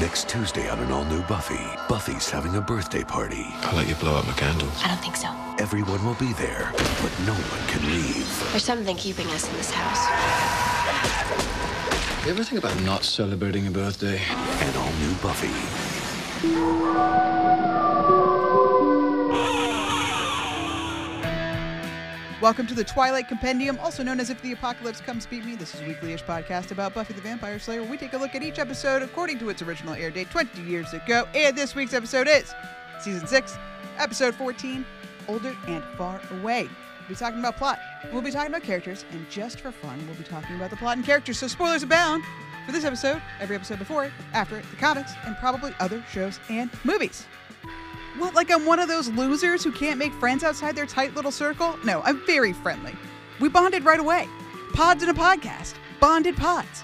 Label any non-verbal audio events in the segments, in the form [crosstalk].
Next Tuesday on an all new Buffy, Buffy's having a birthday party. I'll let you blow out my candles. I don't think so. Everyone will be there, but no one can leave. There's something keeping us in this house. You ever think about not celebrating a birthday? An all new Buffy. Welcome to the Twilight Compendium, also known as If the Apocalypse Comes Beat Me. This is a weekly-ish podcast about Buffy the Vampire Slayer. We take a look at each episode according to its original air date 20 years ago. And this week's episode is Season 6, Episode 14, Older and Far Away. We'll be talking about plot. We'll be talking about characters, and just for fun, we'll be talking about the plot and characters. So spoilers abound for this episode, every episode before it, after it, the comics, and probably other shows and movies. What, like I'm one of those losers who can't make friends outside their tight little circle? No, I'm very friendly. We bonded right away. Pods in a podcast. Bonded pods.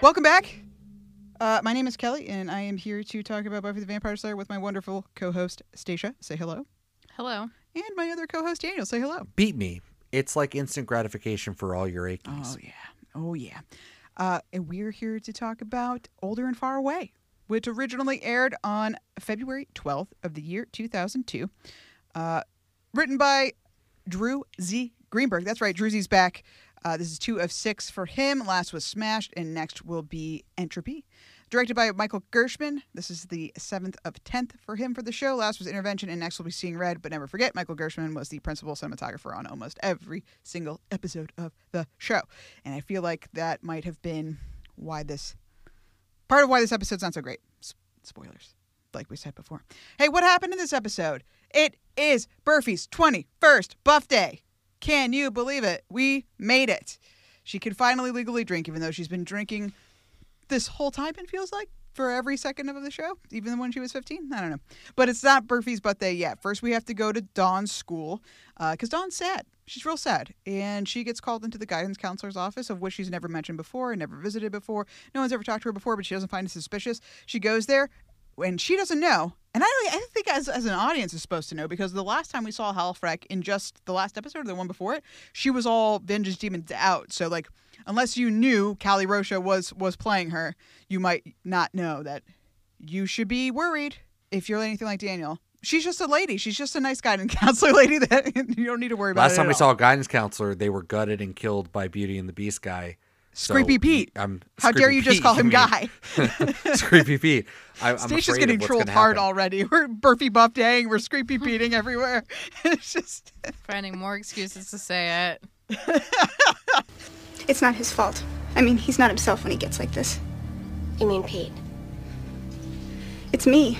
Welcome back. Uh, my name is Kelly, and I am here to talk about Buffy the Vampire Slayer with my wonderful co-host Stacia. Say hello. Hello. And my other co-host Daniel. Say hello. beat me. It's like instant gratification for all your aches. Oh yeah, oh yeah. Uh, and we're here to talk about Older and Far Away, which originally aired on February 12th of the year 2002. Uh, written by Drew Z. Greenberg. That's right, Drew Z's back. Uh, this is two of six for him. Last was Smashed, and next will be Entropy. Directed by Michael Gershman. This is the seventh of tenth for him for the show. Last was Intervention, and next we'll be Seeing Red. But never forget, Michael Gershman was the principal cinematographer on almost every single episode of the show. And I feel like that might have been why this part of why this episode's not so great. Spoilers, like we said before. Hey, what happened in this episode? It is Burfy's 21st buff day. Can you believe it? We made it. She can finally legally drink, even though she's been drinking this whole time, it feels like, for every second of the show, even when she was 15. I don't know. But it's not Burfy's birthday yet. First, we have to go to Dawn's school uh, because Dawn's sad. She's real sad. And she gets called into the guidance counselor's office, of which she's never mentioned before and never visited before. No one's ever talked to her before, but she doesn't find it suspicious. She goes there and she doesn't know. And I, I think as, as an audience is supposed to know because the last time we saw Halfrek in just the last episode or the one before it, she was all Vengeance Demons out. So like unless you knew Kali Rocha was was playing her, you might not know that you should be worried if you're anything like Daniel. She's just a lady. She's just a nice guidance [laughs] counselor lady that [laughs] you don't need to worry about. Last time we all. saw a guidance counselor, they were gutted and killed by Beauty and the Beast guy. So, Screepy Pete. I'm, How dare Screepy you just call him. [laughs] Guy? [laughs] Screepy Pete. I, I'm Stacia's afraid getting of trolled hard happen. already. [laughs] We're Burfy buff dang. We're Screepy Peting everywhere. It's just Finding more excuses to say it. It's not his fault. I mean, he's not himself when he gets like this. You mean Pete? It's me.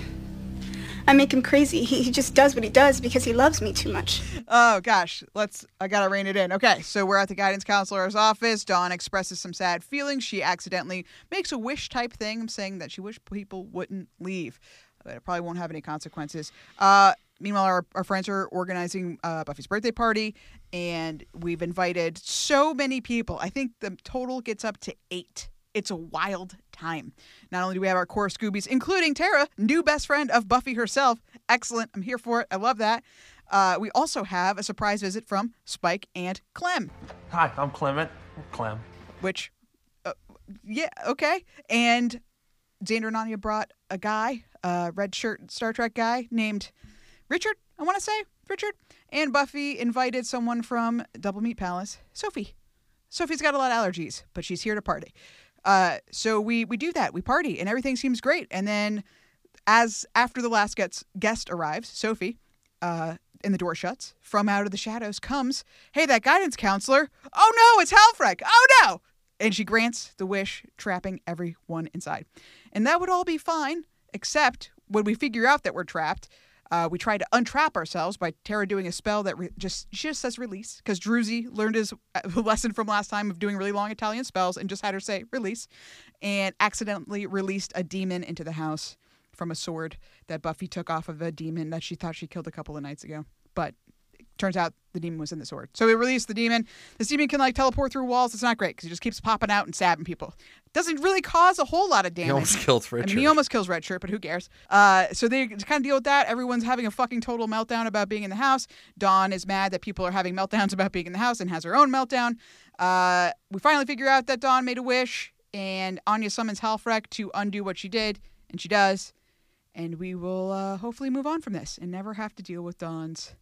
I make him crazy. He, he just does what he does because he loves me too much. Oh gosh, let's. I gotta rein it in. Okay, so we're at the guidance counselor's office. Dawn expresses some sad feelings. She accidentally makes a wish type thing, saying that she wished people wouldn't leave. But it probably won't have any consequences. Uh, meanwhile, our, our friends are organizing uh, Buffy's birthday party, and we've invited so many people. I think the total gets up to eight. It's a wild time. Not only do we have our core Scoobies, including Tara, new best friend of Buffy herself. Excellent. I'm here for it. I love that. Uh, we also have a surprise visit from Spike and Clem, Hi, I'm Clement. Clem. which, uh, yeah, okay. And Xander and Anya brought a guy, a red shirt Star Trek guy named Richard, I want to say, Richard. And Buffy invited someone from Double Meat Palace, Sophie. Sophie's got a lot of allergies, but she's here to party. Uh, so we we do that. We party, and everything seems great. And then, as after the last gets, guest arrives, Sophie, uh, and the door shuts, from out of the shadows comes, "Hey, that guidance counselor! Oh no, it's Halfrek! Oh no!" And she grants the wish, trapping everyone inside. And that would all be fine, except when we figure out that we're trapped. Uh, we tried to untrap ourselves by Tara doing a spell that re- just she just says release because Drew Z learned his uh, [laughs] lesson from last time of doing really long Italian spells and just had her say release, and accidentally released a demon into the house from a sword that Buffy took off of a demon that she thought she killed a couple of nights ago. But turns out the demon was in the sword. So we released the demon. This demon can like teleport through walls. It's not great because he just keeps popping out and stabbing people. Doesn't really cause a whole lot of damage. He almost killed I Richard. mean, he almost kills Red Shirt, but who cares? Uh, so they kind of deal with that. Everyone's having a fucking total meltdown about being in the house. Dawn is mad that people are having meltdowns about being in the house and has her own meltdown. Uh, we finally figure out that Dawn made a wish, and Anya summons Halfrek to undo what she did, and she does. And we will uh, hopefully move on from this and never have to deal with Dawn's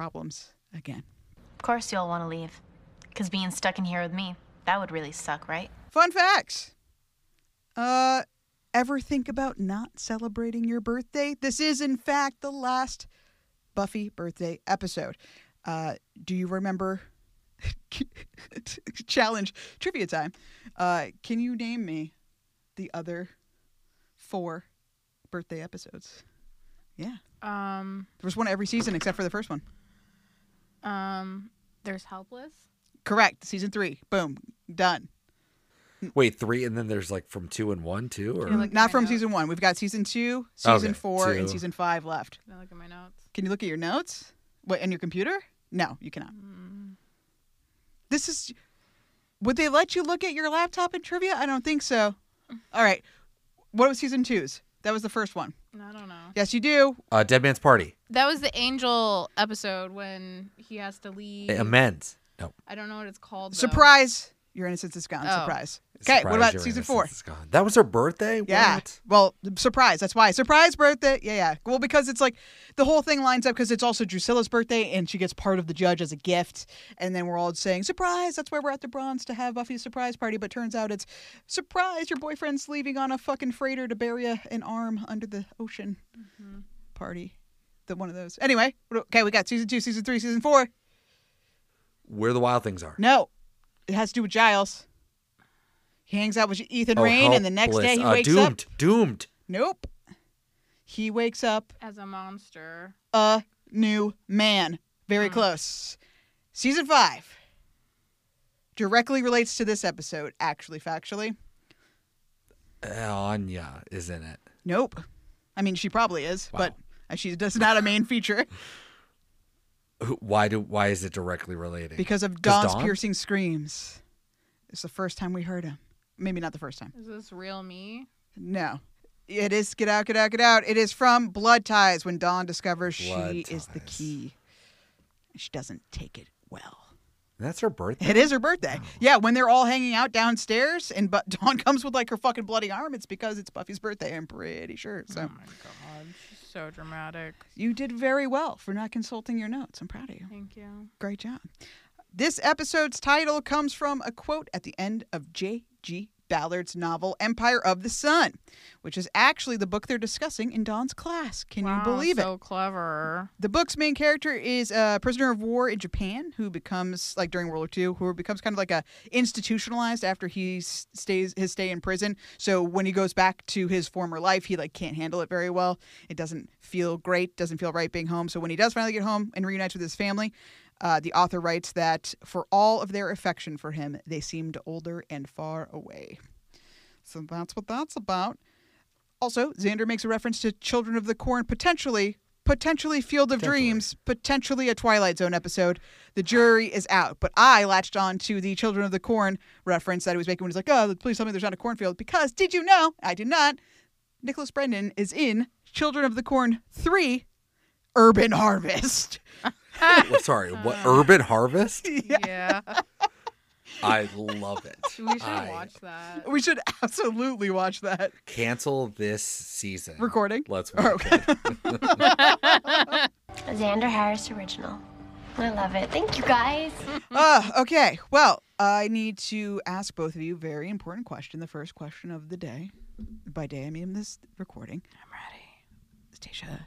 problems again. Of course, you'll want to leave. Because being stuck in here with me, that would really suck, right? Fun facts. Uh, ever think about not celebrating your birthday? This is, in fact, the last Buffy birthday episode. Uh, do you remember? [laughs] Challenge trivia time. Uh, can you name me the other four birthday episodes? Yeah, Um, there was one every season except for the first one. Um, there's helpless. Correct. Season three. Boom. Done. Wait, three, and then there's like from two and one too, or Yeah, like- Not my from notes. season one. We've got season two, season Okay, four, and two. season five left. Can I look at my notes? Can you look at your notes? What, on your computer? No, you cannot. This is. Would they let you look at your laptop in trivia? I don't think so. All right. What was season two's? That was the first one. I don't know. Yes, you do. uh, Dead Man's Party. That was the angel episode when he has to leave. Amends. No. I don't know what it's called. though. Surprise! Your innocence is gone. Oh. Surprise. Okay, what about your season four? is gone. That was her birthday. Yeah. What? Well, surprise. That's why. Surprise birthday. Yeah, yeah. Well, because it's like the whole thing lines up because it's also Drusilla's birthday and she gets part of the judge as a gift. And then we're all saying, surprise. That's why we're at the Bronze to have Buffy's surprise party. But turns out it's surprise. Your boyfriend's leaving on a fucking freighter to bury a, an arm under the ocean mm-hmm. party. The one of those. Anyway, okay, we got season two, season three, season four. Where the wild things are. No, it has to do with Giles. He hangs out with Ethan Oh, Rayne, and the next day he Uh, wakes doomed. up. Doomed. Doomed. Nope. He wakes up as a monster. a new man. Very close. Season five directly relates to this episode, actually, factually. Anya is in it. Nope. I mean, she probably is, but uh, she does not a main feature [laughs] Who- Why do? Why is it directly relating? because of Dawn's Dawn? piercing screams. It's the first time we heard him. Maybe not the first time. Is this real me? No. It is Get Out, Get Out, Get Out. It is from Blood Ties when Dawn discovers Blood she is the key. She doesn't take it well. That's her birthday. It is her birthday. Oh. Yeah, when they're all hanging out downstairs and but [laughs] Dawn comes with like her fucking bloody arm, it's because it's Buffy's birthday, I'm pretty sure. So Oh my god, she's so dramatic. you did very well for not consulting your notes. I'm proud of you. Thank you. Great job. This episode's title comes from a quote at the end of J.G. Ballard's novel Empire of the Sun, which is actually the book they're discussing in Dawn's class. Can you Wow, believe it? So clever. The book's main character is a prisoner of war in Japan who becomes like during World War II, who becomes kind of like a institutionalized after he stays his stay in prison. So when he goes back to his former life, he like can't handle it very well. It doesn't feel great, doesn't feel right being home. So when he does finally get home and reunites with his family, uh, the author writes that for all of their affection for him, they seemed older and far away. So that's what that's about. Also, Xander makes a reference to Children of the Corn, potentially, potentially Field of Dreams, potentially a Twilight Zone episode. The jury is out. But I latched on to the Children of the Corn reference that he was making when he's like, oh, please tell me there's not a cornfield. Because did you know? I did not. Nicholas Brendon is in Children of the Corn 3 Urban Harvest. [laughs] Well, sorry, what? [laughs] Urban Harvest? Yeah. I love it. [laughs] we should I watch that. We should absolutely watch that. Cancel this season. Recording? Let's Oh, watch it. A [laughs] Xander Harris original. I love it. Thank you guys. uh, okay. Well, I need to ask both of you a very important question. The first question of the day. By day, I mean this recording. I'm ready. Stacia,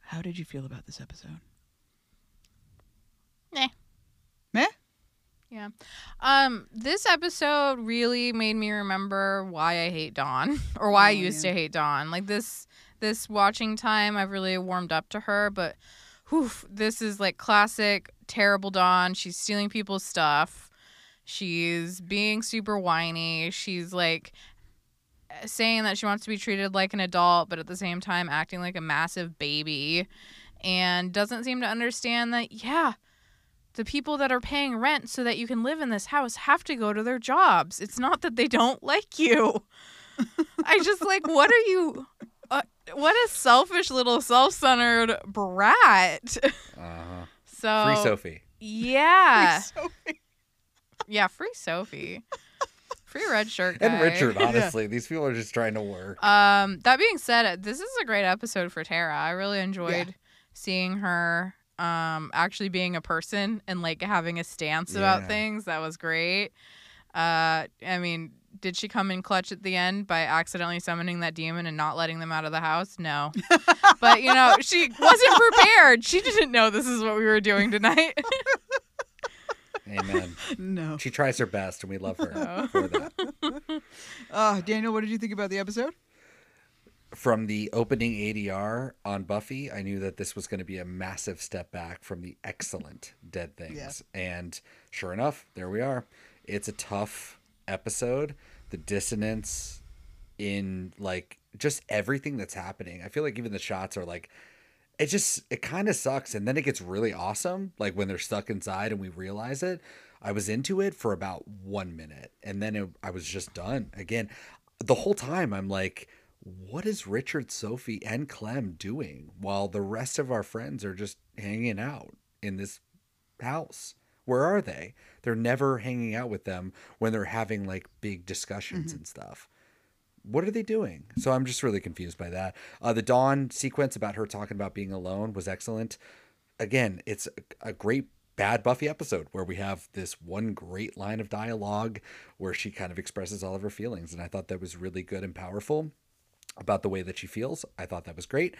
how did you feel about this episode? Meh. Meh? Yeah. Um, this episode really made me remember why I hate Dawn [laughs] or why I Oh, used yeah. to hate Dawn. Like this this watching time I've really warmed up to her, but whew, this is like classic terrible Dawn. She's stealing people's stuff. She's being super whiny. She's like saying that she wants to be treated like an adult, but at the same time acting like a massive baby and doesn't seem to understand that, yeah, the people that are paying rent so that you can live in this house have to go to their jobs. It's not that they don't like you. [laughs] I just like, what are you? Uh, what a selfish little self-centered brat. Uh-huh. So Free Sophie. Yeah, Sophie. yeah. Free Sophie. Free red shirt guy. And Richard, [laughs] honestly. These people are just trying to work. Um, that being said, this is a great episode for Tara. I really enjoyed seeing her um actually being a person and like having a stance about Yeah. things. That was great. Uh, I mean, did she come in clutch at the end by accidentally summoning that demon and not letting them out of the house? No. [laughs] but you know, she wasn't prepared. She didn't know this is what we were doing tonight. Amen. No. She tries her best, and we love her Oh. for that. [laughs] Uh, Daniel, what did you think about the episode? From the opening ADR on Buffy, I knew that this was going to be a massive step back from the excellent Dead Things. And sure enough, there we are. It's a tough episode. The dissonance in like just everything that's happening. I feel like even the shots are like it just it kind of sucks and then it gets really awesome like when they're stuck inside and we realize it i was into it for about one minute and then it, i was just done again the whole time i'm like what is richard sophie and clem doing while the rest of our friends are just hanging out in this house where are they they're never hanging out with them when they're having like big discussions and stuff what are they doing? So I'm just really confused by that. Uh, the Dawn sequence about her talking about being alone was excellent. Again, it's a, a great bad Buffy episode where we have this one great line of dialogue where she kind of expresses all of her feelings. And I thought that was really good and powerful about the way that she feels. I thought that was great.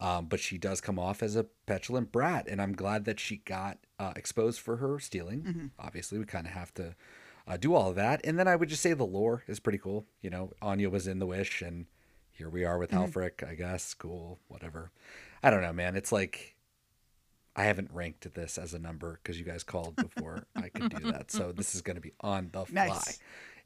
Um, but she does come off as a petulant brat. And I'm glad that she got uh, exposed for her stealing. Obviously, we kind of have to uh, do all of that. And then I would just say the lore is pretty cool. You know, Anya was in the Wish, and here we are with Halfrek, I guess. Cool, whatever. I don't know, man. It's like I haven't ranked this as a number because you guys called before [laughs] I could do that. So this is going to be on the fly. Nice.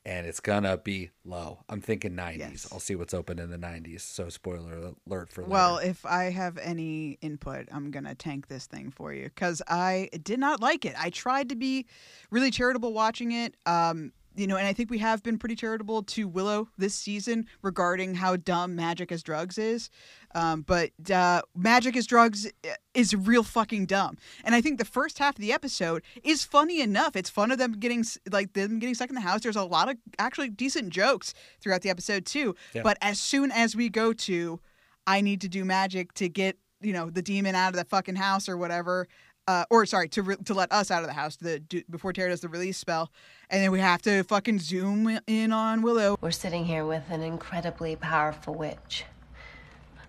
And it's gonna be low. I'm thinking 90s. Yes. I'll see what's open in the 90s. So spoiler alert for later. Well, if I have any input, I'm to tank this thing for you because I did not like it. I tried to be really charitable watching it. Um, you know, and I think we have been pretty charitable to Willow this season regarding how dumb magic as drugs is. Um, but uh, magic as drugs is real fucking dumb. And I think the first half of the episode is funny enough. It's fun of them getting like them getting stuck in the house. There's a lot of actually decent jokes throughout the episode too. Yeah. But as soon as we go to I need to do magic to get you know the demon out of the fucking house or whatever. Uh, or sorry, to re- to let us out of the house the, do, before Tara does the release spell, and then we have to fucking zoom in on Willow. We're sitting here with an incredibly powerful witch.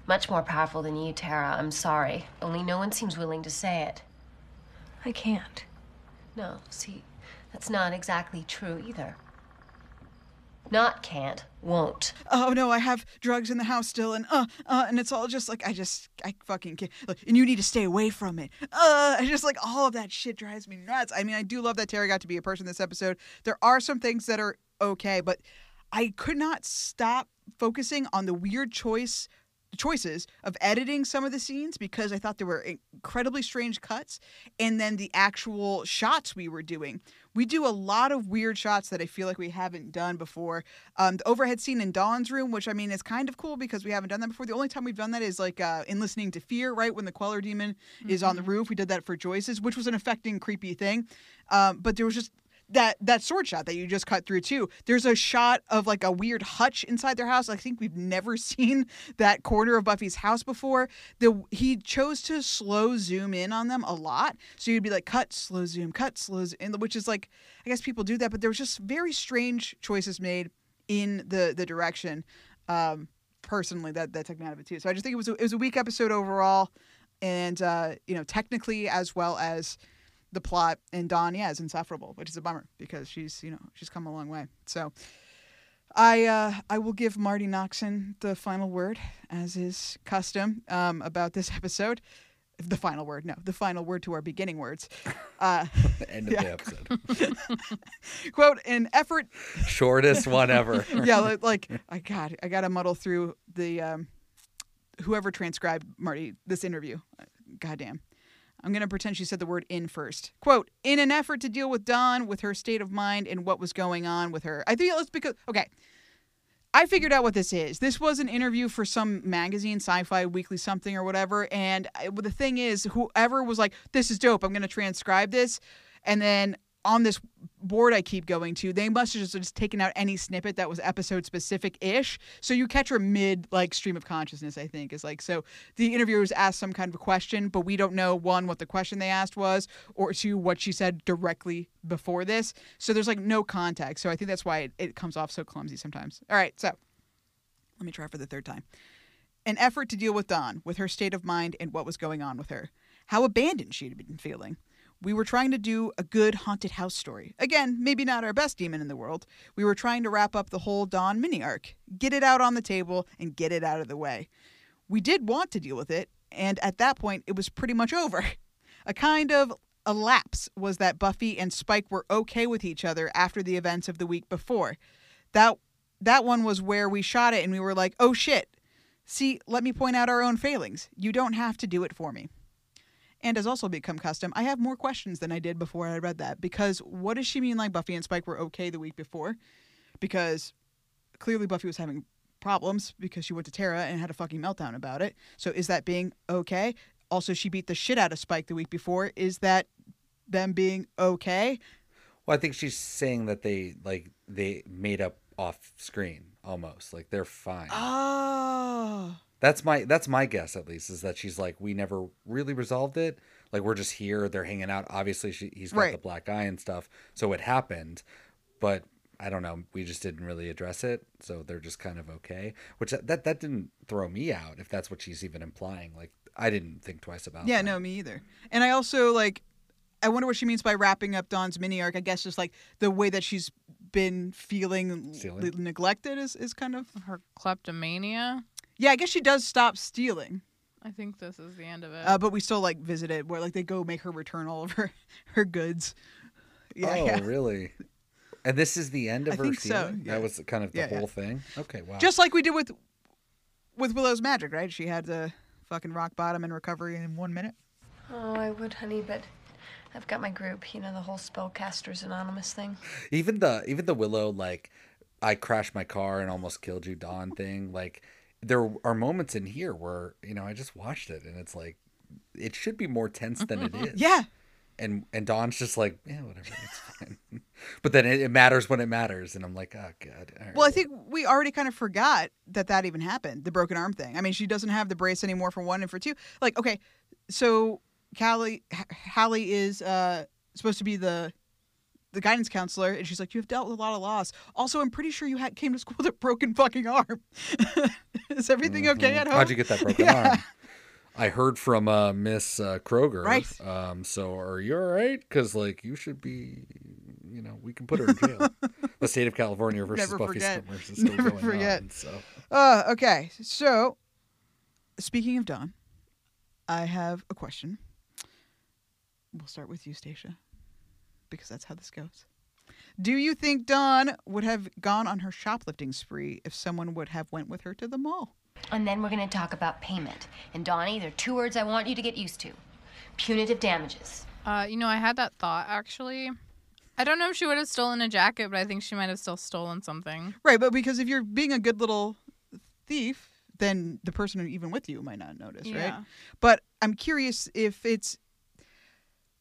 Much more powerful than you, Tara. I'm sorry. Only no one seems willing to say it. I can't. No, see, that's not exactly true either. Not can't, won't. Oh no, I have drugs in the house still, and uh, uh, and it's all just like I just I fucking can't. Like, and you need to stay away from it. Uh, I just like all of that shit drives me nuts. I mean, I do love that Terry got to be a person this episode. There are some things that are okay, but I could not stop focusing on the weird choice choices of editing some of the scenes because I thought there were incredibly strange cuts and then the actual shots we were doing. We do a lot of weird shots that I feel like we haven't done before. Um, the overhead scene in Dawn's room, which I mean is kind of cool because we haven't done that before. The only time we've done that is like uh, in Listening to Fear, right? When the Queller Demon is on the roof. We did that for Joyce's, which was an affecting, creepy thing. Um, but there was just that that sword shot that you just cut through too. There's a shot of like a weird hutch inside their house. I think we've never [laughs] seen that corner of Buffy's house before. The he chose to slow zoom in on them a lot, so you'd be like cut, slow zoom, cut, slow zoom, which is like I guess people do that, but there was just very strange choices made in the the direction. Um, personally, that that took me out of it too. So I just think it was a, it was a weak episode overall, and uh, you know technically as well as the plot and Dawn, yeah, is insufferable, which is a bummer because she's, you know, she's come a long way. So I uh, I will give Marti Noxon the final word, as is custom, um, about this [laughs] episode. The final word, no, the final word to our beginning words. [laughs] Uh, the end of yeah. the episode. [laughs] quote, an effort Shortest one ever. yeah, like, like I got I got to muddle through the um, whoever transcribed Marti this interview. Goddamn, I'm going to pretend she said the word in first. Quote, in an effort to deal with Dawn, with her state of mind, and what was going on with her. I think it's because, okay, I figured out what this is. This was an interview for some magazine, Sci Fi Weekly something or whatever. And uh, I, the thing is, whoever was like, this is dope, I'm going to transcribe this. And then on this board I keep going to, they must have just, just taken out any snippet that was episode specific ish. So you catch her mid like stream of consciousness, I think, is like so the interviewers asked some kind of a question, but we don't know one what the question they asked was, or two what she said directly before this. So there's like no context. So I think that's why it, it comes off so clumsy sometimes. All right, so let me try for the third time. An effort to deal with Dawn, with her state of mind and what was going on with her. How abandoned she had been feeling. We were trying to do a good haunted house story. Again, maybe not our best demon in the world. We were trying to wrap up the whole Dawn mini arc, get it out on the table, and get it out of the way. We did want to deal with it, and at that point, it was pretty much over. A kind of a lapse was that Buffy and Spike were okay with each other after the events of the week before. That that one was where we shot it and we were like, "Oh shit. See, let me point out our own failings. You don't have to do it for me." And has also become custom. I have more questions than I did before I read that because what does she mean like Buffy and Spike were okay the week before? Because clearly Buffy was having problems because she went to Tara and had a fucking meltdown about it. So is that being okay? Also, she beat the shit out of Spike the week before. Is that them being okay? Well, I think she's saying that they like they made up off screen almost like they're fine. Oh. That's my that's my guess at least is that she's like we never really resolved it. Like we're just here, they're hanging out. Obviously, she, he's got Right. the black eye and stuff, so it happened. But I don't know, we just didn't really address it, so they're just kind of okay. Which that that, that didn't throw me out if that's what she's even implying. Like I didn't think twice about. Yeah, that. no, me either. And I also like I wonder what she means by wrapping up Dawn's mini arc. I guess just like the way that she's been feeling l- neglected is, is kind of Her kleptomania. Yeah, I guess she does stop stealing. I think this is the end of it. Uh, but we still like visit it where like they go make her return all of her [laughs] her goods. Yeah, oh, yeah. [laughs] really? And this is the end of I her think so, stealing? yeah. That was kind of the Yeah, yeah. whole thing. Okay, wow. Just like we did with with Willow's magic, right? She had the fucking rock bottom and recovery in one minute. Oh, I would, honey, but I've got my group. You know, the whole Spellcasters Anonymous thing. even the even the willow like i crashed my car and almost killed you dawn thing like there are moments in here where you know i just watched it and it's like it should be more tense than it is Yeah. and and dawn's just like yeah whatever it's fine [laughs] but then it, it matters when it matters and i'm like oh god right. Well, I think we already kind of forgot that that even happened, the broken arm thing. I mean, she doesn't have the brace anymore for one and for two. Like, okay, so Kali, Hallie is uh, supposed to be the the guidance counselor, and she's like, "You have dealt with a lot of loss. Also, I'm pretty sure you had, came to school with a broken fucking arm. [laughs] is everything okay at home? Mm-hmm. how'd you get that broken [laughs] Yeah. arm I heard from uh, Miss uh, Kroger. Right. Um, so are you all right? Because like you should be, you know, we can put her in jail. [laughs] the state of California versus Never Buffy forget. Summers is still Never going forget. on. So Uh, okay, so speaking of Dawn, I have a question. We'll start with you, Stacia, because that's how this goes. Do you think Dawn would have gone on her shoplifting spree if someone would have went with her to the mall? And then we're going to talk about payment. And Dawnie, there are two words I want you to get used to punitive damages. Uh, you know, I had that thought actually. I don't know if she would have stolen a jacket, but I think she might have still stolen something. Right, but because if you're being a good little thief, then the person even with you might not notice, right? Yeah. But I'm curious if it's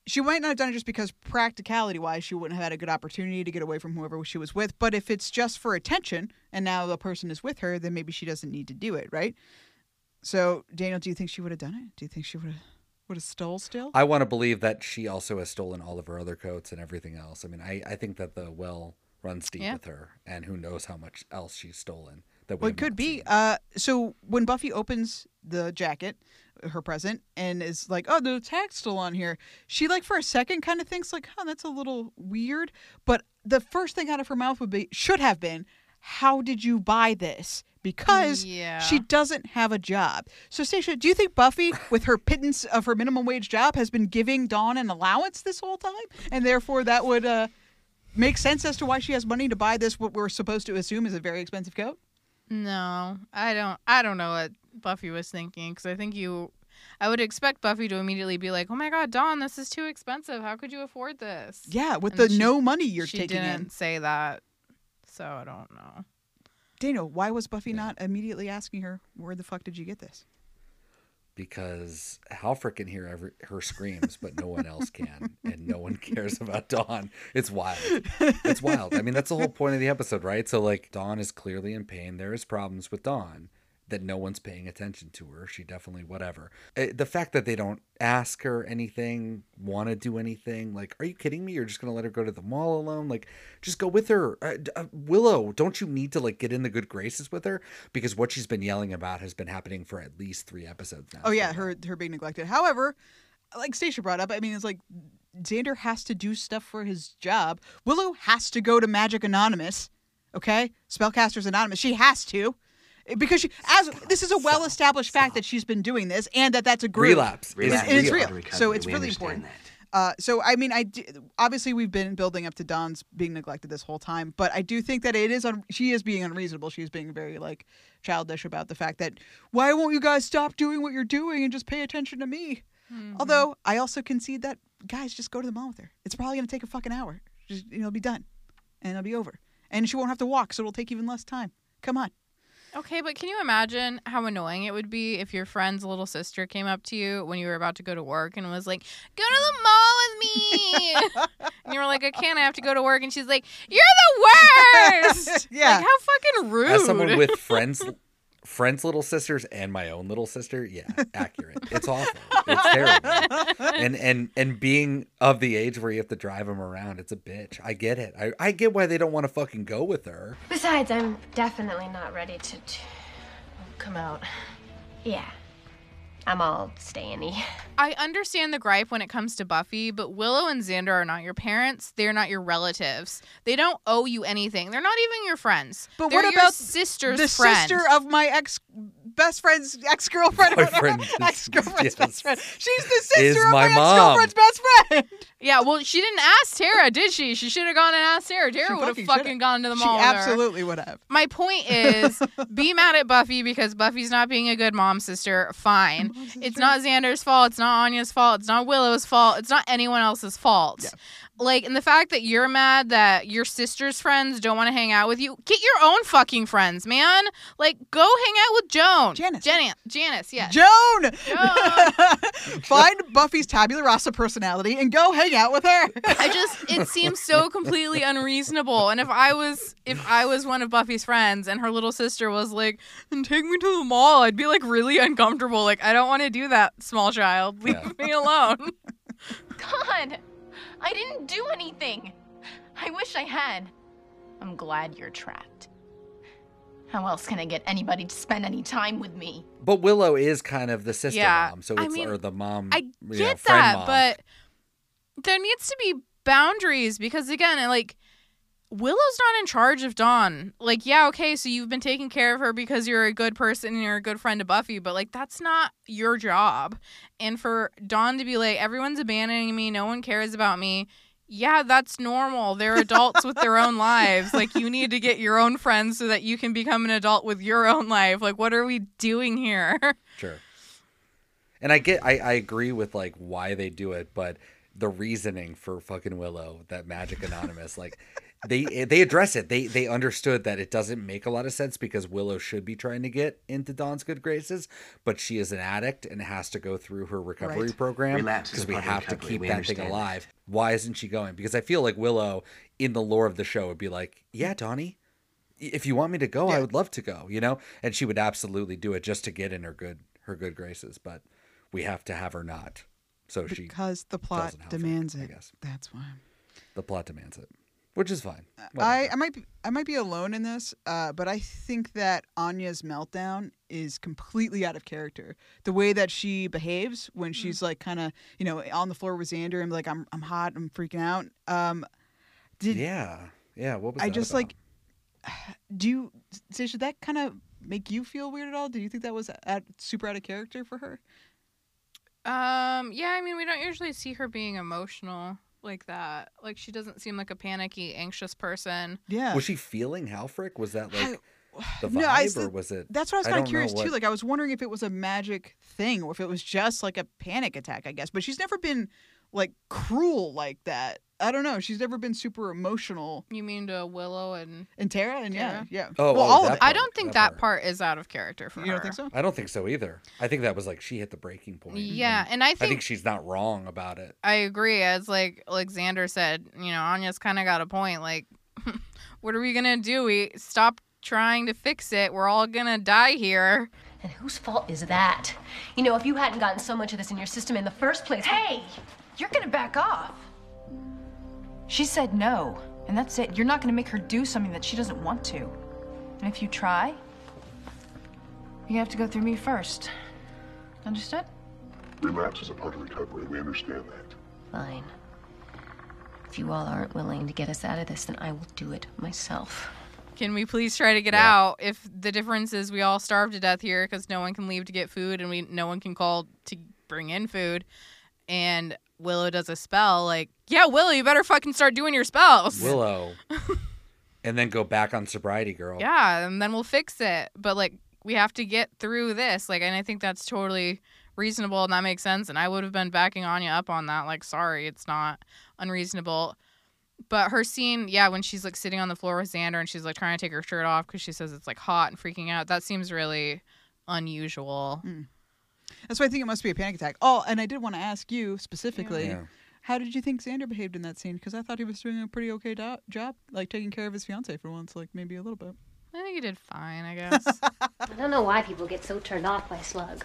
she might not have done it just because practicality wise she wouldn't have had a good opportunity to get away from whoever she was with. But if it's just for attention and now the person is with her, then maybe she doesn't need to do it, right? So Daniel, do you think she would have done it? Do you think she would have would have stole still? I want to believe that she also has stolen all of her other coats and everything else. I mean, I, I think that the well runs deep Yeah. with her, and who knows how much else she's stolen. That Well, it could be. Uh, so when Buffy opens the jacket, her present, and is like, "Oh, the tag's still on here," she like for a second kind of thinks like, "Oh, that's a little weird." But the first thing out of her mouth would be, should have been, "How did you buy this?" Because Yeah. she doesn't have a job. So, Stacia, do you think Buffy, with her pittance of her minimum wage job, has been giving Dawn an allowance this whole time, and therefore that would uh, make sense as to why she has money to buy this? What we're supposed to assume is a very expensive coat. No, I don't. I don't know what Buffy was thinking because I think you, I would expect Buffy to immediately be like, "Oh my god, Dawn, this is too expensive. How could you afford this?" Yeah, with And the she- no money you're she taking didn't in. say that, so I don't know. Daniel, why was Buffy not immediately asking her, "Where the fuck did you get this?" Because Halfrek can hear every, her screams, but no one else can, and no one cares [laughs] about Dawn. It's wild. It's wild. I mean, that's the whole point of the episode, right? So, like, Dawn is clearly in pain. There is problems with Dawn that no one's paying attention to her. She definitely, whatever. Uh, The fact that they don't ask her anything, want to do anything, like, are you kidding me? You're just gonna let her go to the mall alone? Like, just go with her. Uh, uh, Willow, don't you need to like get in the good graces with her? Because what she's been yelling about has been happening for at least three episodes now. Oh yeah, her her being neglected. However, like Stacia brought up, I mean, it's like Xander has to do stuff for his job. Willow has to go to Magic Anonymous. Okay, Spellcasters Anonymous. She has to. Because she, as this is a well-established fact that she's been doing this, and that that's a group. Relapse is and, and it's real. real. So it's really important. Uh, so I mean, I d- obviously we've been building up to Dawn's being neglected this whole time, but I do think that it is un- she is being unreasonable. She is being very like childish about the fact that why won't you guys stop doing what you're doing and just pay attention to me? Although I also concede that guys just go to the mall with her. It's probably gonna take a fucking hour. Just you know, it'll be done, and it'll be over, and she won't have to walk, so it'll take even less time. Come on. Okay, but can you imagine how annoying it would be if your friend's little sister came up to you when you were about to go to work and was like, "Go to the mall with me," [laughs] and you were like, "I can't. I have to go to work," and she's like, "You're the worst." [laughs] Yeah. Like how fucking rude. As someone with friends, [laughs] friends' little sisters, and my own little sister, yeah, [laughs] accurate. It's awful. It's terrible. And and and being of the age where you have to drive them around, it's a bitch. I get it. I, I get why they don't want to fucking go with her. Besides, I'm definitely not ready to, to Come out. yeah. I'm all staying [laughs] I understand the gripe when it comes to Buffy, but Willow and Xander are not your parents. They're not your relatives. They don't owe you anything. They're not even your friends. But They're what your about sister's the friend? sister of my ex best friend's ex girlfriend? Boyfriend. ex girlfriend's Yes. best friend. She's the sister Is of my my, ex girlfriend's best friend. Yeah, well, she didn't ask Tara, did she? She should have gone and asked Tara. Tara would have fucking fucking should've. gone to the mall. with her. absolutely would have. My point is, be [laughs] mad at Buffy because Buffy's not being a good mom sister. Fine. It's not Xander's fault. It's not Anya's fault. It's not Willow's fault. It's not anyone else's fault. Like, and the fact that you're mad that your sister's friends don't want to hang out with you, get your own fucking friends, man. Like, go hang out with Joan. Janice. Janice. Janice, yes. Joan! Joan. [laughs] Find Buffy's tabula rasa personality and go hang out with her. I just it seems so completely unreasonable. And if I was if I was one of Buffy's friends and her little sister was like, "And take me to the mall," I'd be like really uncomfortable. Like I don't want to do that, small child. Leave Yeah. me alone. [laughs] God, I didn't do anything. I wish I had. I'm glad you're trapped. How else can I get anybody to spend any time with me? But Willow is kind of the sister Yeah, mom, so I it's mean, or the mom. I you know, get friend that, mom. but there needs to be boundaries because again, like Willow's not in charge of Dawn. Like, yeah, okay, so you've been taking care of her because you're a good person and you're a good friend to Buffy, but like that's not your job. And for Dawn to be like, everyone's abandoning me, no one cares about me. Yeah, that's normal. They're adults with their own [laughs] lives. Like, you need to get your own friends so that you can become an adult with your own life. Like, what are we doing here? [laughs] Sure. And I get, I, I agree with like why they do it, but the reasoning for fucking Willow, that Magic Anonymous, like they eh, they address it. They they understood that it doesn't make a lot of sense because Willow should be trying to get into Dawn's good graces, but she is an addict and has to go through her recovery Right. program because we part of have to keep We that thing understand that. alive. Why isn't she going? Because I feel like Willow in the lore of the show would be like, yeah, Dawnie. If you want me to go, I would love to go, you know? And she would absolutely do it just to get in her good her good graces, but we have to have her not. So she because the plot doesn't have it, demands I it. guess. That's why. the plot demands it. Which is fine. I, Whatever. I might be I might be alone in this, uh, but I think that Anya's meltdown is completely out of character. The way that she behaves when she's like kind of you know on the floor with Xander and like I'm I'm hot, I'm freaking out. Um, did yeah. Yeah, what was I that just about? like [sighs] do you say should that kind of make you feel weird at all? Did you think that was at, super out of character for her? Um, yeah, I mean, we don't usually see her being emotional like that. Like she doesn't seem like a panicky, anxious person. Yeah. Was she feeling Halfrek? Was that like [sighs] the vibe, No, I- or was it? That's what I was kind of know curious too. Like I was wondering if it was a magic thing or if it was just like a panic attack, I guess. But she's never been like cruel like that. I don't know. She's never been super emotional. You mean to Willow and And Tara and yeah, Tara? yeah. Oh, well, oh, all of that it. I don't think that that part is out of character for You her. don't think so? I don't think so either. I think that was like she hit the breaking point. Yeah, mm-hmm. and I I think think she's not wrong about it. I agree. As like Alexander said, you know, Anya's kind of got a point. Like, [laughs] what are we gonna do? We stop trying to fix it. We're all gonna die here. And whose fault is that? You know, if you hadn't gotten so much of this in your system in the first place. Hey, you're gonna back off. She said no, and that's it. You're not gonna make her do something that she doesn't want to. And if you try, you have to go through me first. Understood? Relapse is a part of recovery. We understand that. Fine. If you all aren't willing to get us out of this, then I will do it myself. Can we please try to get Yeah. out? If the difference is we all starve to death here because no one can leave to get food and we no one can call to bring in food, and Willow does a spell, like yeah, Willow, you better fucking start doing your spells. Willow, [laughs] and then go back on sobriety, girl. Yeah, and then we'll fix it. But like we have to get through this. Like and I think that's totally reasonable and that makes sense. And I would have been backing Anya up on that. Like, sorry, it's not unreasonable. But her scene, yeah, when she's like sitting on the floor with Xander and she's like trying to take her shirt off because she says it's like hot and freaking out, that seems really unusual. Mm. That's why I think it must be a panic attack. Oh, and I did want to ask you specifically, Yeah. how did you think Xander behaved in that scene? Because I thought he was doing a pretty okay do- job, like taking care of his fiance for once, like maybe a little bit. I think he did fine, I guess. [laughs] I don't know why people get so turned off by Slug.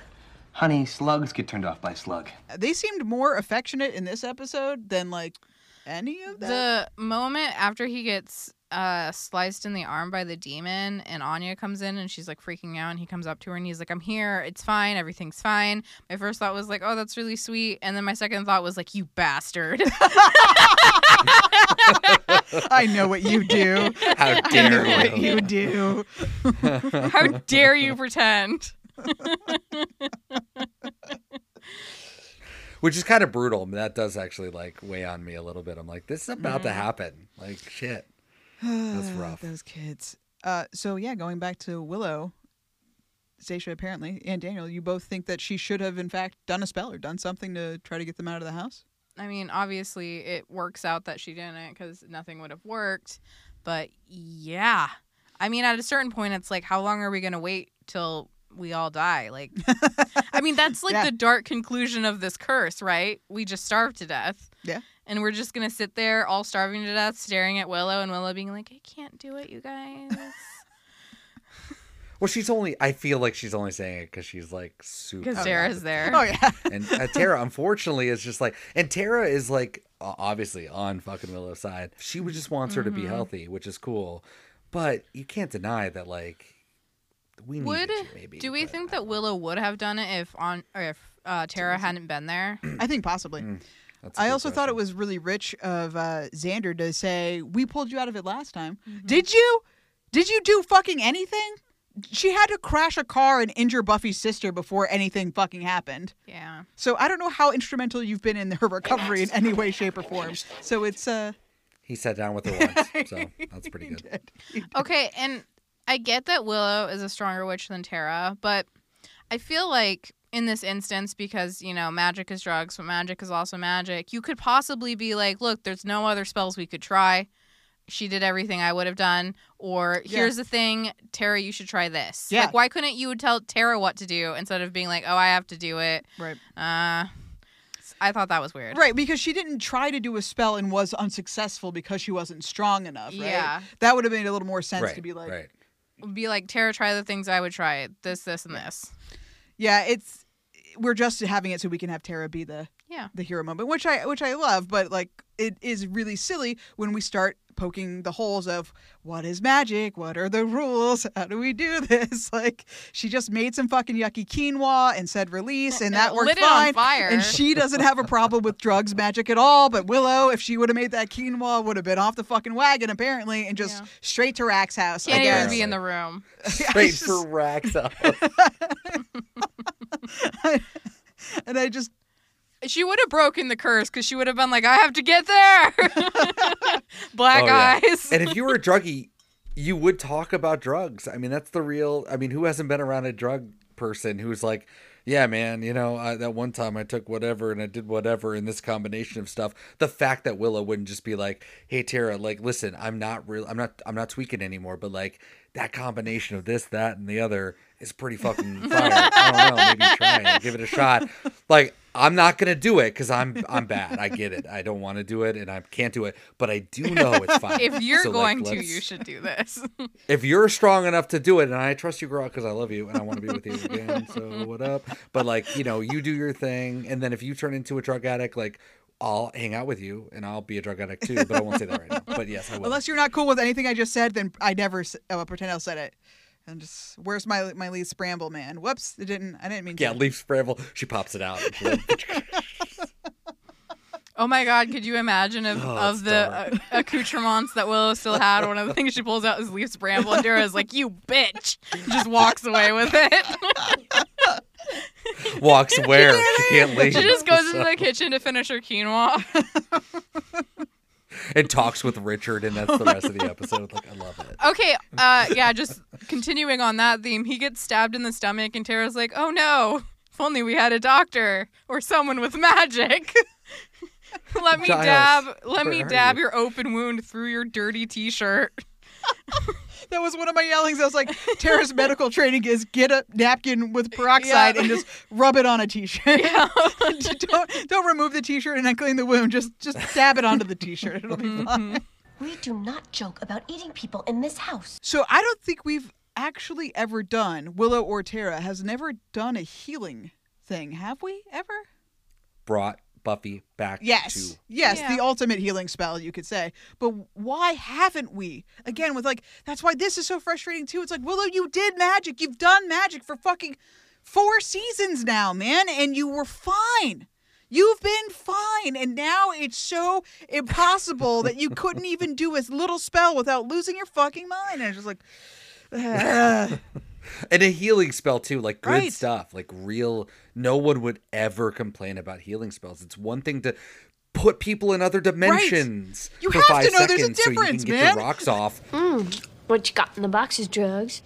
Honey, slugs get turned off by slug. Uh, they seemed more affectionate in this episode than like any of that. the moment after he gets uh sliced in the arm by the demon and Anya comes in and she's like freaking out and he comes up to her and he's like I'm here it's fine everything's fine my first thought was like oh that's really sweet and then my second thought was like you bastard [laughs] I know what you do. How I dare know what you. you do. [laughs] how dare you pretend Which is kind of brutal. That does actually like weigh on me a little bit. I'm like, this is about to Mhm. happen. Like shit. That's [sighs] rough. Those kids. Uh, so yeah, going back to Willow, Stacia apparently and Daniel, you both think that she should have in fact done a spell or done something to try to get them out of the house. I mean obviously it works out that she didn't because nothing would have worked but yeah I mean at a certain point it's like how long are we gonna wait till we all die like [laughs] I mean that's like Yeah. the dark conclusion of this curse right we just starve to death Yeah. And we're just gonna sit there all starving to death staring at Willow and Willow being like I can't do it you guys [laughs] Well, she's only. I feel like she's only saying it because she's like super. because Sarah's there Oh yeah. [laughs] and uh, Tara, unfortunately, is just like, and Tara is like, o- obviously on fucking Willow's side. She would just wants her to be Mhm. healthy, which is cool, but you can't deny that like we need would you maybe. do we think that Willow would have done it if on or if uh, Tara hadn't been there [clears throat] I think possibly. Mm, That's a I good also thought it was really rich of uh, Xander to say, "We pulled you out of it last time." Mm-hmm. Did you? Did you do fucking anything? She had to crash a car and injure Buffy's sister before anything fucking happened. yeah So I don't know how instrumental you've been in her recovery in any way, shape, or form. So it's uh, He sat down with her once, [laughs] so that's pretty good. Okay, and I get that Willow is a stronger witch than Tara, but I feel like in this instance, because, you know, magic is drugs, but magic is also magic, you could possibly be like, look, there's no other spells we could try. She did everything I would have done. Or Yeah. here's the thing, Tara, you should try this. Yeah. Like, why couldn't you tell Tara what to do instead of being like, oh, I have to do it? right. Uh, I thought that was weird. Right, because she didn't try to do a spell and was unsuccessful because she wasn't strong enough. Right? Yeah. that would have made a little more sense right, to be like, right. Be like, Tara, try the things I would try. This, this, and this. yeah, it's we're just having it so we can have Tara be the Yeah. the hero moment, which I which I love, but like it is really silly when we start poking the holes of what is magic, what are the rules, how do we do [laughs] this? Like she just made some fucking yucky quinoa and said release, and that [laughs] worked Lit it on fine. fire. And she doesn't have a problem with drugs, magic at all. But Willow, if she would have made that quinoa, would have been off the fucking wagon apparently, and just Yeah. straight to Rack's house. I Can't even be in the room. [laughs] Straight just- for racks up. and I just She would have broken the curse because she would have been like, I have to get there. [laughs] Black Oh, yeah. eyes. and if you were a druggie, you would talk about drugs. I mean, that's the real. I mean, who hasn't been around a drug person who's like, yeah, man, you know, I, that one time I took whatever and I did whatever in this combination of stuff. The fact that Willow wouldn't just be like, hey, Tara, like, listen, I'm not real, I'm not, I'm not tweaking anymore, but like that combination of this, that, and the other is pretty fucking fire. I don't know, maybe try it, give it a shot. Like, I'm not gonna do it because I'm I'm bad. I get it. I don't want to do it and I can't do it, but I do know it's fine. [laughs] If you're So, like, going to, you should do this. [laughs] if you're strong enough to do it, and I trust you, girl, because I love you and I want to be with you again. So [laughs] what up? But like, you know, you do your thing, and then if you turn into a drug addict, like I'll hang out with you and I'll be a drug addict too. But I won't say that right now. But yes, I will. Unless you're not cool with anything I just said, then I never uh, pretend I said it. And just where's my my Lee Spramble man? Whoops, it didn't. I didn't mean yeah, to. leaf Spramble. She pops it out. [laughs] Oh my god, could you imagine if Oh, of the uh, accoutrements that Willow still had, one of the things she pulls out is Leaf bramble, and Tara's like, "You bitch!" just walks away with it. [laughs] Walks where she can't leave. she just goes into the [laughs] kitchen to finish her quinoa. And talks with Richard, and that's the rest of the episode. Like I love it. Okay, uh, yeah, just continuing on that theme, he gets stabbed in the stomach, and Tara's like, "Oh no! If only we had a doctor or someone with magic." [laughs] let me Giles, dab. Let me dab you? your open wound through your dirty T-shirt. [laughs] That was one of my yellings. I was like, Tara's medical training is get a napkin with peroxide Yeah. and just rub it on a t-shirt. [laughs] don't don't remove the t-shirt and then clean the wound. Just just dab it onto the t-shirt. It'll be mm-hmm. fine. We do not joke about eating people in this house. So I don't think we've actually ever done Willow or Tara has never done a healing thing, have we ever? Brought Buffy back. Yes. To Yes, Yeah. the ultimate healing spell, you could say. But why haven't we? Again, with like, that's why this is so frustrating too. It's like, Willow, you did magic. You've done magic for fucking four seasons now, man, and you were fine. You've been fine. And now it's so impossible that you couldn't even do a little spell without losing your fucking mind. And it's just like, [laughs] ugh. And a healing spell too, like good Right. stuff, like real. No one would ever complain about healing spells. It's one thing to put people in other dimensions You for have to five know there's a seconds so you difference, can get man. your rocks off. [laughs] Mm. What you got in the box is drugs.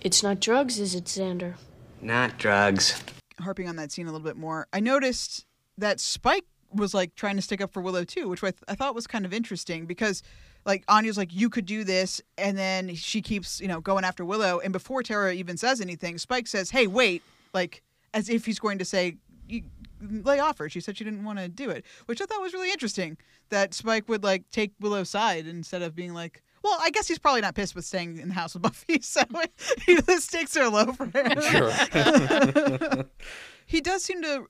It's not drugs, is it, Xander? Not drugs. harping on that scene a little bit more, I noticed that Spike was like trying to stick up for Willow too, which I, th- I thought was kind of interesting because like Anya's like, you could do this. And then she keeps, you know, going after Willow. And before Tara even says anything, Spike says, hey, wait, like as if he's going to say, lay off her. She said she didn't want to do it, which I thought was really interesting that Spike would like take Willow's side instead of being like, well, I guess he's probably not pissed with staying in the house with Buffy, [laughs] so he, the stakes are low for him. [laughs] Sure. [laughs] he does seem to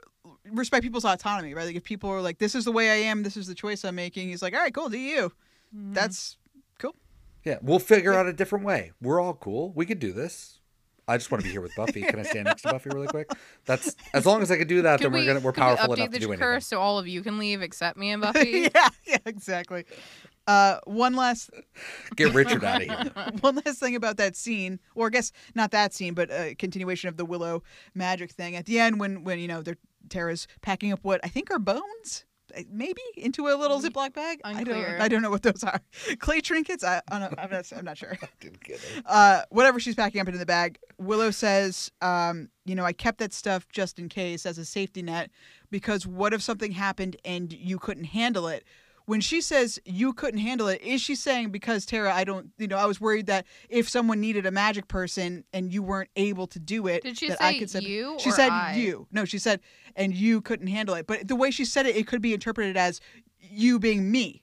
respect people's autonomy, right? Like if people are like, "This is the way I am. This is the choice I'm making," he's like, "All right, cool, do you." That's cool. Yeah, we'll figure out a different way. We're all cool. We could do this. I just want to be here with Buffy. Can I stand next to Buffy really quick? That's as long as I can do that, Could then we're we, gonna we're could powerful we update enough the to do anything. curse so all of you can leave except me and [laughs] Buffy? yeah, yeah, exactly. Uh, one last [laughs] Get Richard out of here. [laughs] one last thing about that scene, or I guess not that scene, but a continuation of the Willow magic thing at the end when when you know they're Tara's packing up what I think are bones. Maybe into a little Ziploc bag. I don't. I don't know what those are. [laughs] Clay trinkets. I, I don't, I'm not. I'm not sure. [laughs] Uh, whatever she's packing up into the bag. Willow says, um, "You know, I kept that stuff just in case as a safety net because what if something happened and you couldn't handle it?" When she says you couldn't handle it, is she saying because Tara, I don't, you know, I was worried that if someone needed a magic person and you weren't able to do it, Did she that say I could step- you She said I? you. No, she said and you couldn't handle it. But the way she said it, it could be interpreted as you being me.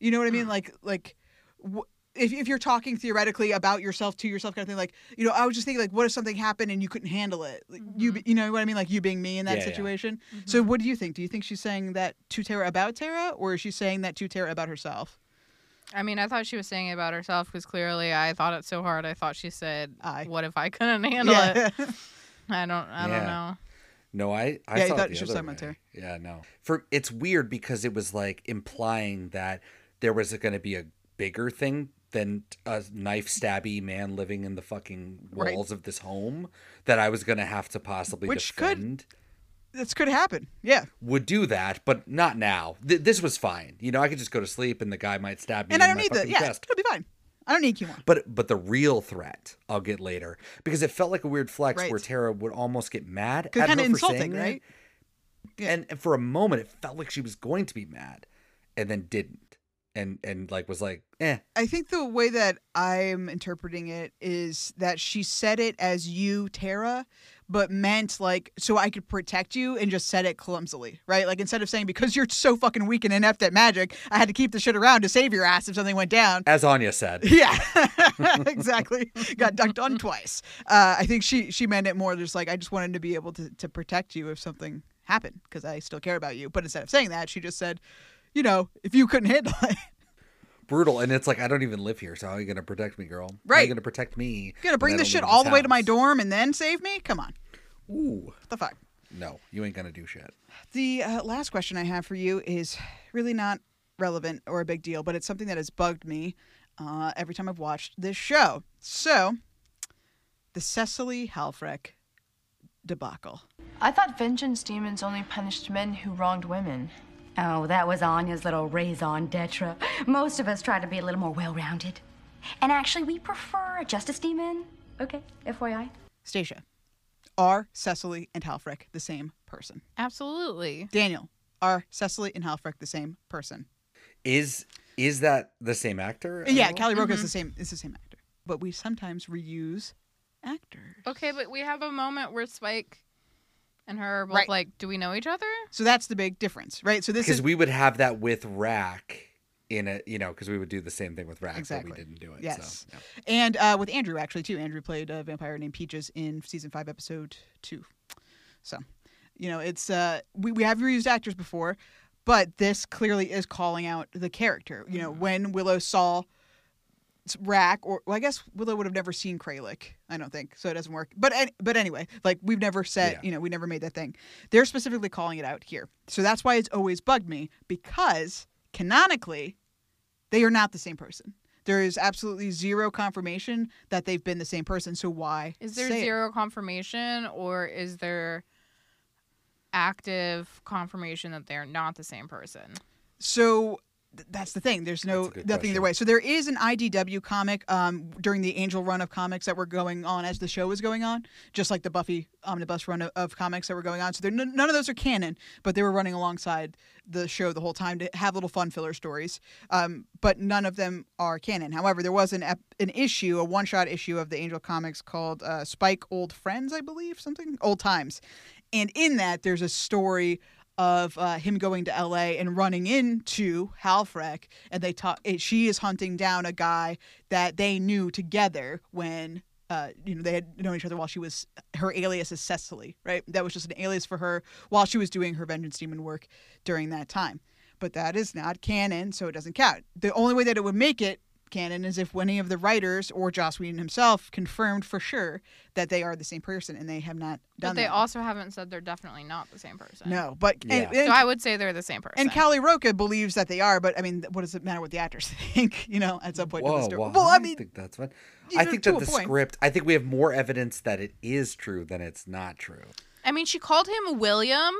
You know what I Hmm. mean? Like like wh- if if you're talking theoretically about yourself to yourself kind of thing like, you know, I was just thinking like what if something happened and you couldn't handle it? Like, You Mm-hmm. be- you know what I mean like you being me in that Yeah, yeah. situation. So what do you think? Do you think she's saying that to Tara about Tara or is she saying that to Tara about herself? I mean, I thought she was saying it about herself because clearly I thought it so hard. I thought she said, "What if I couldn't [laughs] handle Yeah. it?" I don't. I Yeah. don't know. No, I I Yeah, you thought it the she was other talking about way. Tara. Yeah, no. For it's weird because it was like implying that there was going to be a bigger thing than a knife stabby man living in the fucking Right. walls of this home that I was going to have to possibly Which could- defend. This could happen. Yeah. Would do that, but not now. Th- this was fine. You know, I could just go to sleep and the guy might stab me And I don't need the yeah, chest. it'll be fine. I don't need Q1. But but the real threat I'll get later because it felt like a weird flex Right. where Tara would almost get mad at her for insulting, that. right? And, and for a moment it felt like she was going to be mad, and then didn't, and and like was like, eh. I think the way that I'm interpreting it is that she said it as you, Tara, but meant like so I could protect you and just said it clumsily, right? Like instead of saying because you're so fucking weak and inept at magic, I had to keep the shit around to save your ass if something went down. As Anya said, [laughs] Yeah, [laughs] exactly. Got dunked on twice. Uh, I think she she meant it more just like I just wanted to be able to to protect you if something happened because I still care about you. But instead of saying that, she just said, you know, if you couldn't handle [laughs] it, brutal. And it's like I don't even live here, so how are you gonna protect me, girl? How are Right. you gonna protect me? you're gonna bring this shit all the way to my dorm and then save me? Come on, Ooh, what the fuck. no, you ain't gonna do shit. The uh, last question I have for you is really not relevant or a big deal, but it's something that has bugged me uh, every time I've watched this show. So, the Cecily Halfrek debacle. I thought vengeance demons only punished men who wronged women. Oh, that was Anya's little raison d'etre. Most of us try to be a little more well rounded. And actually, we prefer a justice demon. Okay, FYI. Stacia, are Cecily and Halfrek the same person? Absolutely. Daniel, are Cecily and Halfrek the same person? Is is that the same actor? yeah, all? Kali Rocha is Mm-hmm. the same. Is the same actor, but we sometimes reuse actors. Okay, but we have a moment where Spike and her are both Right. like, do we know each other? So that's the big difference, right? So this because is we would have that with Rack in it, you know, because we would do the same thing with Rack, Exactly. but we didn't do it. Yes. So, yeah. And uh, with Andrew, actually, too. Andrew played a vampire named Peaches in season five, episode two. So, you know, it's uh, we, we have reused actors before, but this clearly is calling out the character. You know, when Willow saw Rack, or well, I guess Willow would have never seen Kralik. I don't think so. It doesn't work. But but anyway, like we've never said, Yeah. you know, we never made that thing. They're specifically calling it out here, so that's why it's always bugged me because canonically, they are not the same person. There is absolutely zero confirmation that they've been the same person. So why Is there say it? zero confirmation or is there active confirmation that they're not the same person? So th- that's the thing. There's no nothing either way. So there is an IDW comic um, during the Angel run of comics that were going on as the show was going on, just like the Buffy omnibus run of, of comics that were going on. So n- none of those are canon, but they were running alongside the show the whole time to have little fun filler stories. Um, but none of them are canon. However, there was an ep- an issue, a one shot issue of the Angel comics called uh, Spike Old Friends, I believe, something Old Times, and in that there's a story of uh, him going to LA and running into Halfrek, and they talk. She is hunting down a guy that they knew together when. Uh, you know, they had known each other while she was her alias is Cecily, right? That was just an alias for her while she was doing her vengeance demon work during that time. But that is not canon, so it doesn't count. The only way that it would make it canon is if any of the writers or Joss Whedon himself confirmed for sure that they are the same person, and they have not done But they that. also haven't said they're definitely not the same person. no, but and, So I would say they're the same person. and Kali Rocha believes that they are, but I mean, what does it matter what the actors [laughs] think? You know, at some point in the Whoa, story. well, well, I mean, think that's fine. I know, think that the point. script. I think we have more evidence that it is true than it's not true. I mean, she called him William,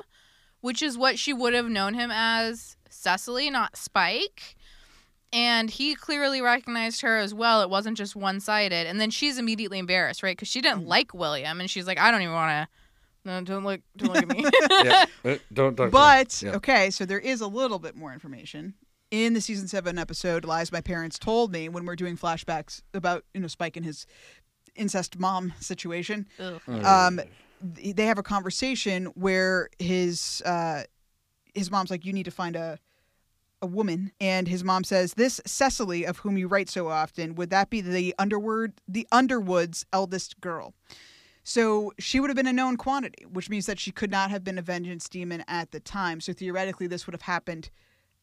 which is what she would have known him as Cecily, not Spike. And he clearly recognized her as well. It wasn't just one sided. And then she's immediately embarrassed, right? Because she didn't Mm. like William. And she's like, I don't even want to. No, don't look, don't look at me. [laughs] yeah, uh, don't don't. but yeah. okay, so there is a little bit more information in the season seven episode. Lies my parents told me when we're doing flashbacks about you know Spike and his incest mom situation. Ugh. Um, they have a conversation where his uh, his mom's like, "You need to find a." A woman, and his mom says, "This Cecily, of whom you write so often, would that be the Underwood, the Underwood's eldest girl?" So she would have been a known quantity, which means that she could not have been a vengeance demon at the time. So theoretically, this would have happened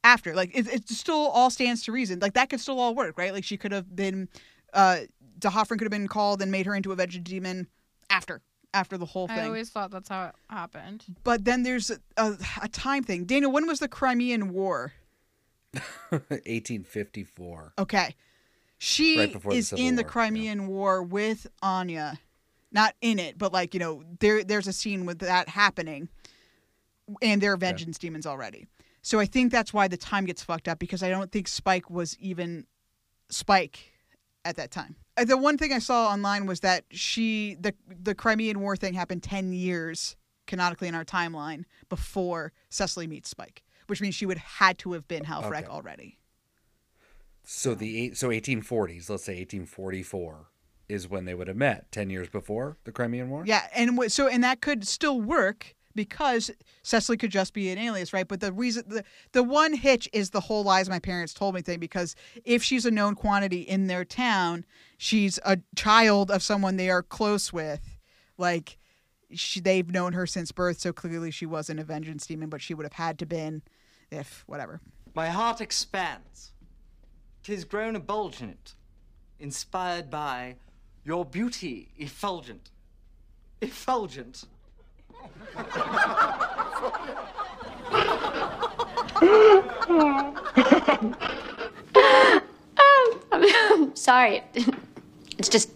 after. Like it, it still all stands to reason. Like that could still all work, right? Like she could have been, uh, D'Hoffryn could have been called and made her into a vengeance demon after after the whole thing. I always thought that's how it happened. But then there's a, a, a time thing. Daniel, when was the Crimean War? [laughs] 1854. Okay. She Right the is Civil in the War, Crimean War with Anya. Not in it, but like, you know, there there's a scene with that happening and they're vengeance demons already. So I think that's why the time gets fucked up because I don't think Spike was even Spike at that time. Uh, The one thing I saw online was that she the the Crimean War thing happened 10 years canonically in our timeline before Cecily meets Spike, which means she would had to have been Halfrek Okay. already. So the eight, so 1840s, let's say 1844 is when they would have met 10 years before the Crimean War. Yeah, and so and that could still work because Cecily could just be an alias, right? But the reason the the one hitch is the whole lies my parents told me thing because if she's a known quantity in their town, she's a child of someone they are close with, like she, they've known her since birth, so clearly she wasn't a vengeance demon, but she would have had to been if whatever. My heart expands. Tis grown ebulgent, inspired by your beauty effulgent. Effulgent. [laughs] Oh, I'm [laughs] sorry. It's just.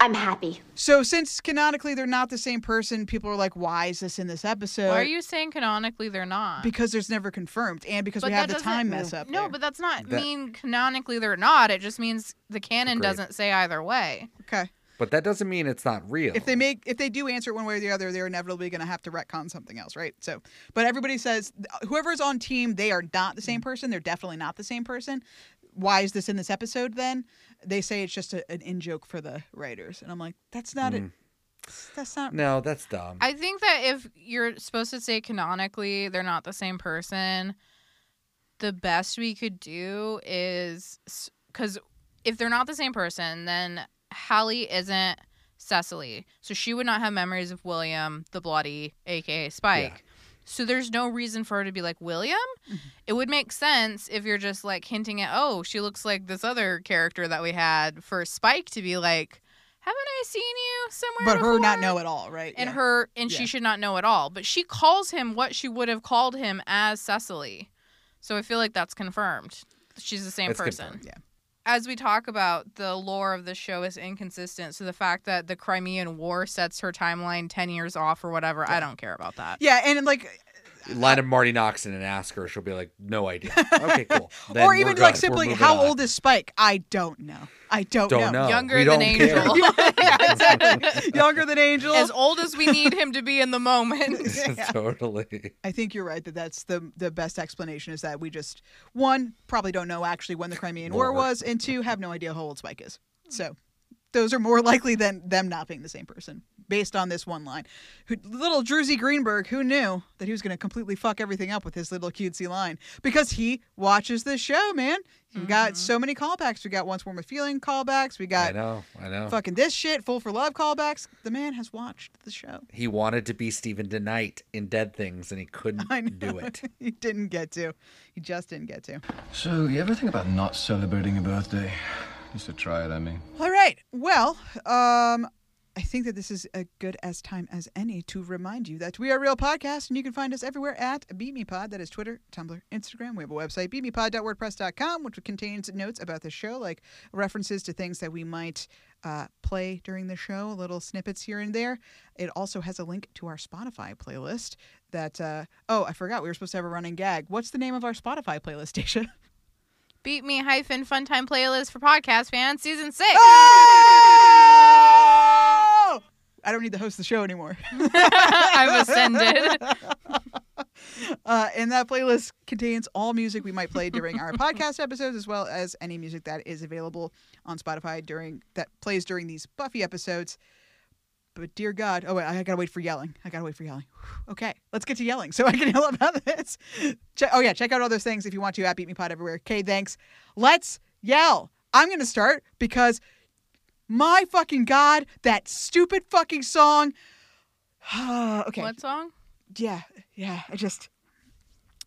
I'm happy. So since canonically they're not the same person, people are like, "Why is this in this episode?" Why are you saying canonically they're not? Because there's never confirmed, and because But we have the time mess up. No, there. but that's not That- mean canonically they're not. It just means the canon Agreed. doesn't say either way. Okay. But that doesn't mean it's not real. if they make if they do answer it one way or the other, they're inevitably going to have to retcon something else, right? So, but everybody says whoever's on team, they are not the Mm. same person. They're definitely not the same person. Why is this in this episode? Then they say it's just a, an in joke for the writers, and I'm like, that's not it. That's not. Mm. No, that's dumb. I think that if you're supposed to say canonically they're not the same person, the best we could do is because if they're not the same person, then Hallie isn't Cecily. So she would not have memories of William the Bloody, aka Spike. So there's no reason for her to be like William. Mm-hmm. It would make sense if you're just like hinting at, oh, she looks like this other character that we had for Spike to be like, haven't I seen you somewhere? But her not know at all, right? and Yeah. her and Yeah. she should not know at all but she calls him what she would have called him as cecily so i feel like that's confirmed she's the same It's person confirmed. Yeah. As we talk about the lore of the show is inconsistent so the fact that the crimean war sets her timeline 10 years off or whatever i don't care about that. Yeah, and like, Line up Marti Noxon and ask her. She'll be like, no idea. [laughs] Okay, cool. Then or even good. like simply, how on. old is Spike? I don't know. I don't, Don't know. younger We than don't angel [laughs] [laughs] yeah, exactly. Younger than Angel. as old as we need him to be in the moment totally. I think you're right that that's the the best explanation is that we just one probably don't know actually when the Crimean War War. was, and two have no idea how old Spike is. So those are more [laughs] likely than them not being the same person based on this one line. Who, little Drew Z Greenberg, who knew that he was going to completely fuck everything up with his little cutesy line because he watches this show, man. We got mm-hmm. so many callbacks. We got Once More with Feeling callbacks. We I got I know. I know. fucking this shit, Fool for Love callbacks. The man has watched the show. He wanted to be Steven DeKnight in Dead Things, and he couldn't [laughs] do it. [laughs] he didn't get to. He just didn't get to. So, you ever think about not celebrating a birthday? Just to try it, I mean. All right. Well, um, I think that this is a good as time as any to remind you that we are real podcast, and you can find us everywhere at Beat Me Pod. That is Twitter, Tumblr, Instagram. We have a website, beatmepod.wordpress.com, which contains notes about the show, like references to things that we might uh, play during the show, little snippets here and there. It also has a link to our Spotify playlist. That uh, oh, I forgot we were supposed to have a running gag. What's the name of our Spotify playlist, Stacia? [laughs] beat me hyphen fun time playlist for podcast fans season six [laughs] Oh! I don't need to host the show anymore. [laughs] i've ascended [laughs] Uh, and that playlist contains all music we might play during our podcast episodes, as well as any music that is available on Spotify during that plays during these Buffy episodes. But dear God, oh wait, I gotta wait for yelling. I gotta wait for yelling. [sighs] Okay, let's get to yelling so [laughs] I can yell about this. Check, oh yeah, check out all those things if you want to at Beat Me Pod everywhere. Okay, thanks. Let's yell. I'm gonna start because my fucking God, that stupid fucking song. [sighs] okay. what song Yeah, yeah. I just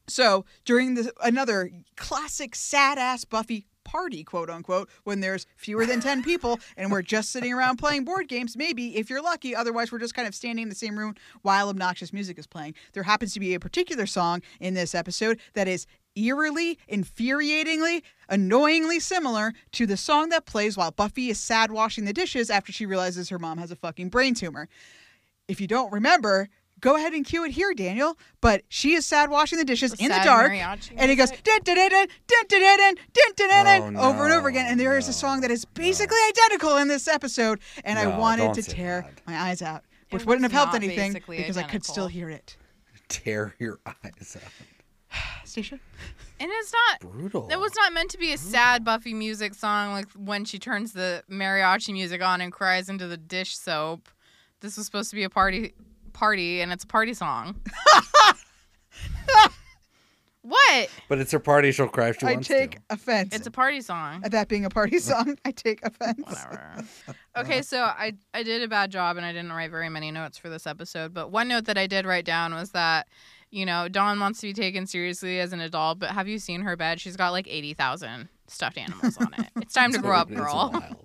so during the another classic sad ass Buffy party, quote unquote, when there's fewer than ten people and we're just sitting around playing board games. Maybe if you're lucky. Otherwise, we're just kind of standing in the same room while obnoxious music is playing. There happens to be a particular song in this episode that is eerily, infuriatingly, annoyingly similar to the song that plays while Buffy is sad washing the dishes after she realizes her mom has a fucking brain tumor. If you don't remember, go ahead and cue it here, Daniel. But she is sad washing the dishes The in the dark, and it goes dun dun dun dun dun dun dun dun dun dun dun Oh, over and over again. And there is a song that is basically identical in this episode, and I wanted to say tear my eyes out, which It wouldn't have helped anything basically because I could still hear it. Tear your eyes out. Stacia, And it's not Brutal. It was not meant to be a sad Buffy music song like when she turns the mariachi music on and cries into the dish soap. This was supposed to be a party party and it's a party song. [laughs] what? But it's her party. She'll cry if she I wants take to. offense It's a party song. at that being a party [laughs] song. I take offense. Whatever. Okay, so I I did a bad job and I didn't write very many notes for this episode, but one note that I did write down was that you know, Dawn wants to be taken seriously as an adult, but have you seen her bed? She's got like 80,000 stuffed animals on it. It's time to grow up, It's girl. wild.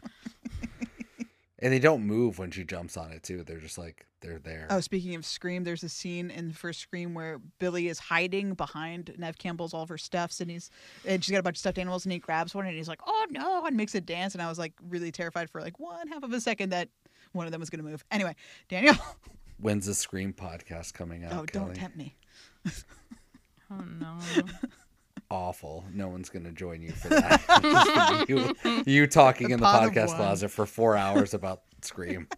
And they don't move when she jumps on it too. They're just like they're there. Oh, speaking of Scream, there's a scene in the first Scream where Billy is hiding behind Neve Campbell's all of her stuffs, and he's and she's got a bunch of stuffed animals, and he grabs one, and he's like, "Oh no!" and makes it dance, and I was like really terrified for like one half of a second that one of them was going to move. Anyway, [laughs] Daniel, When's the Scream podcast coming out? oh, Kelly? don't tempt me. [laughs] Oh no. Awful. No one's gonna join you for that. It's [laughs] just gonna be you, you talking The in the podcast closet for four hours about Scream.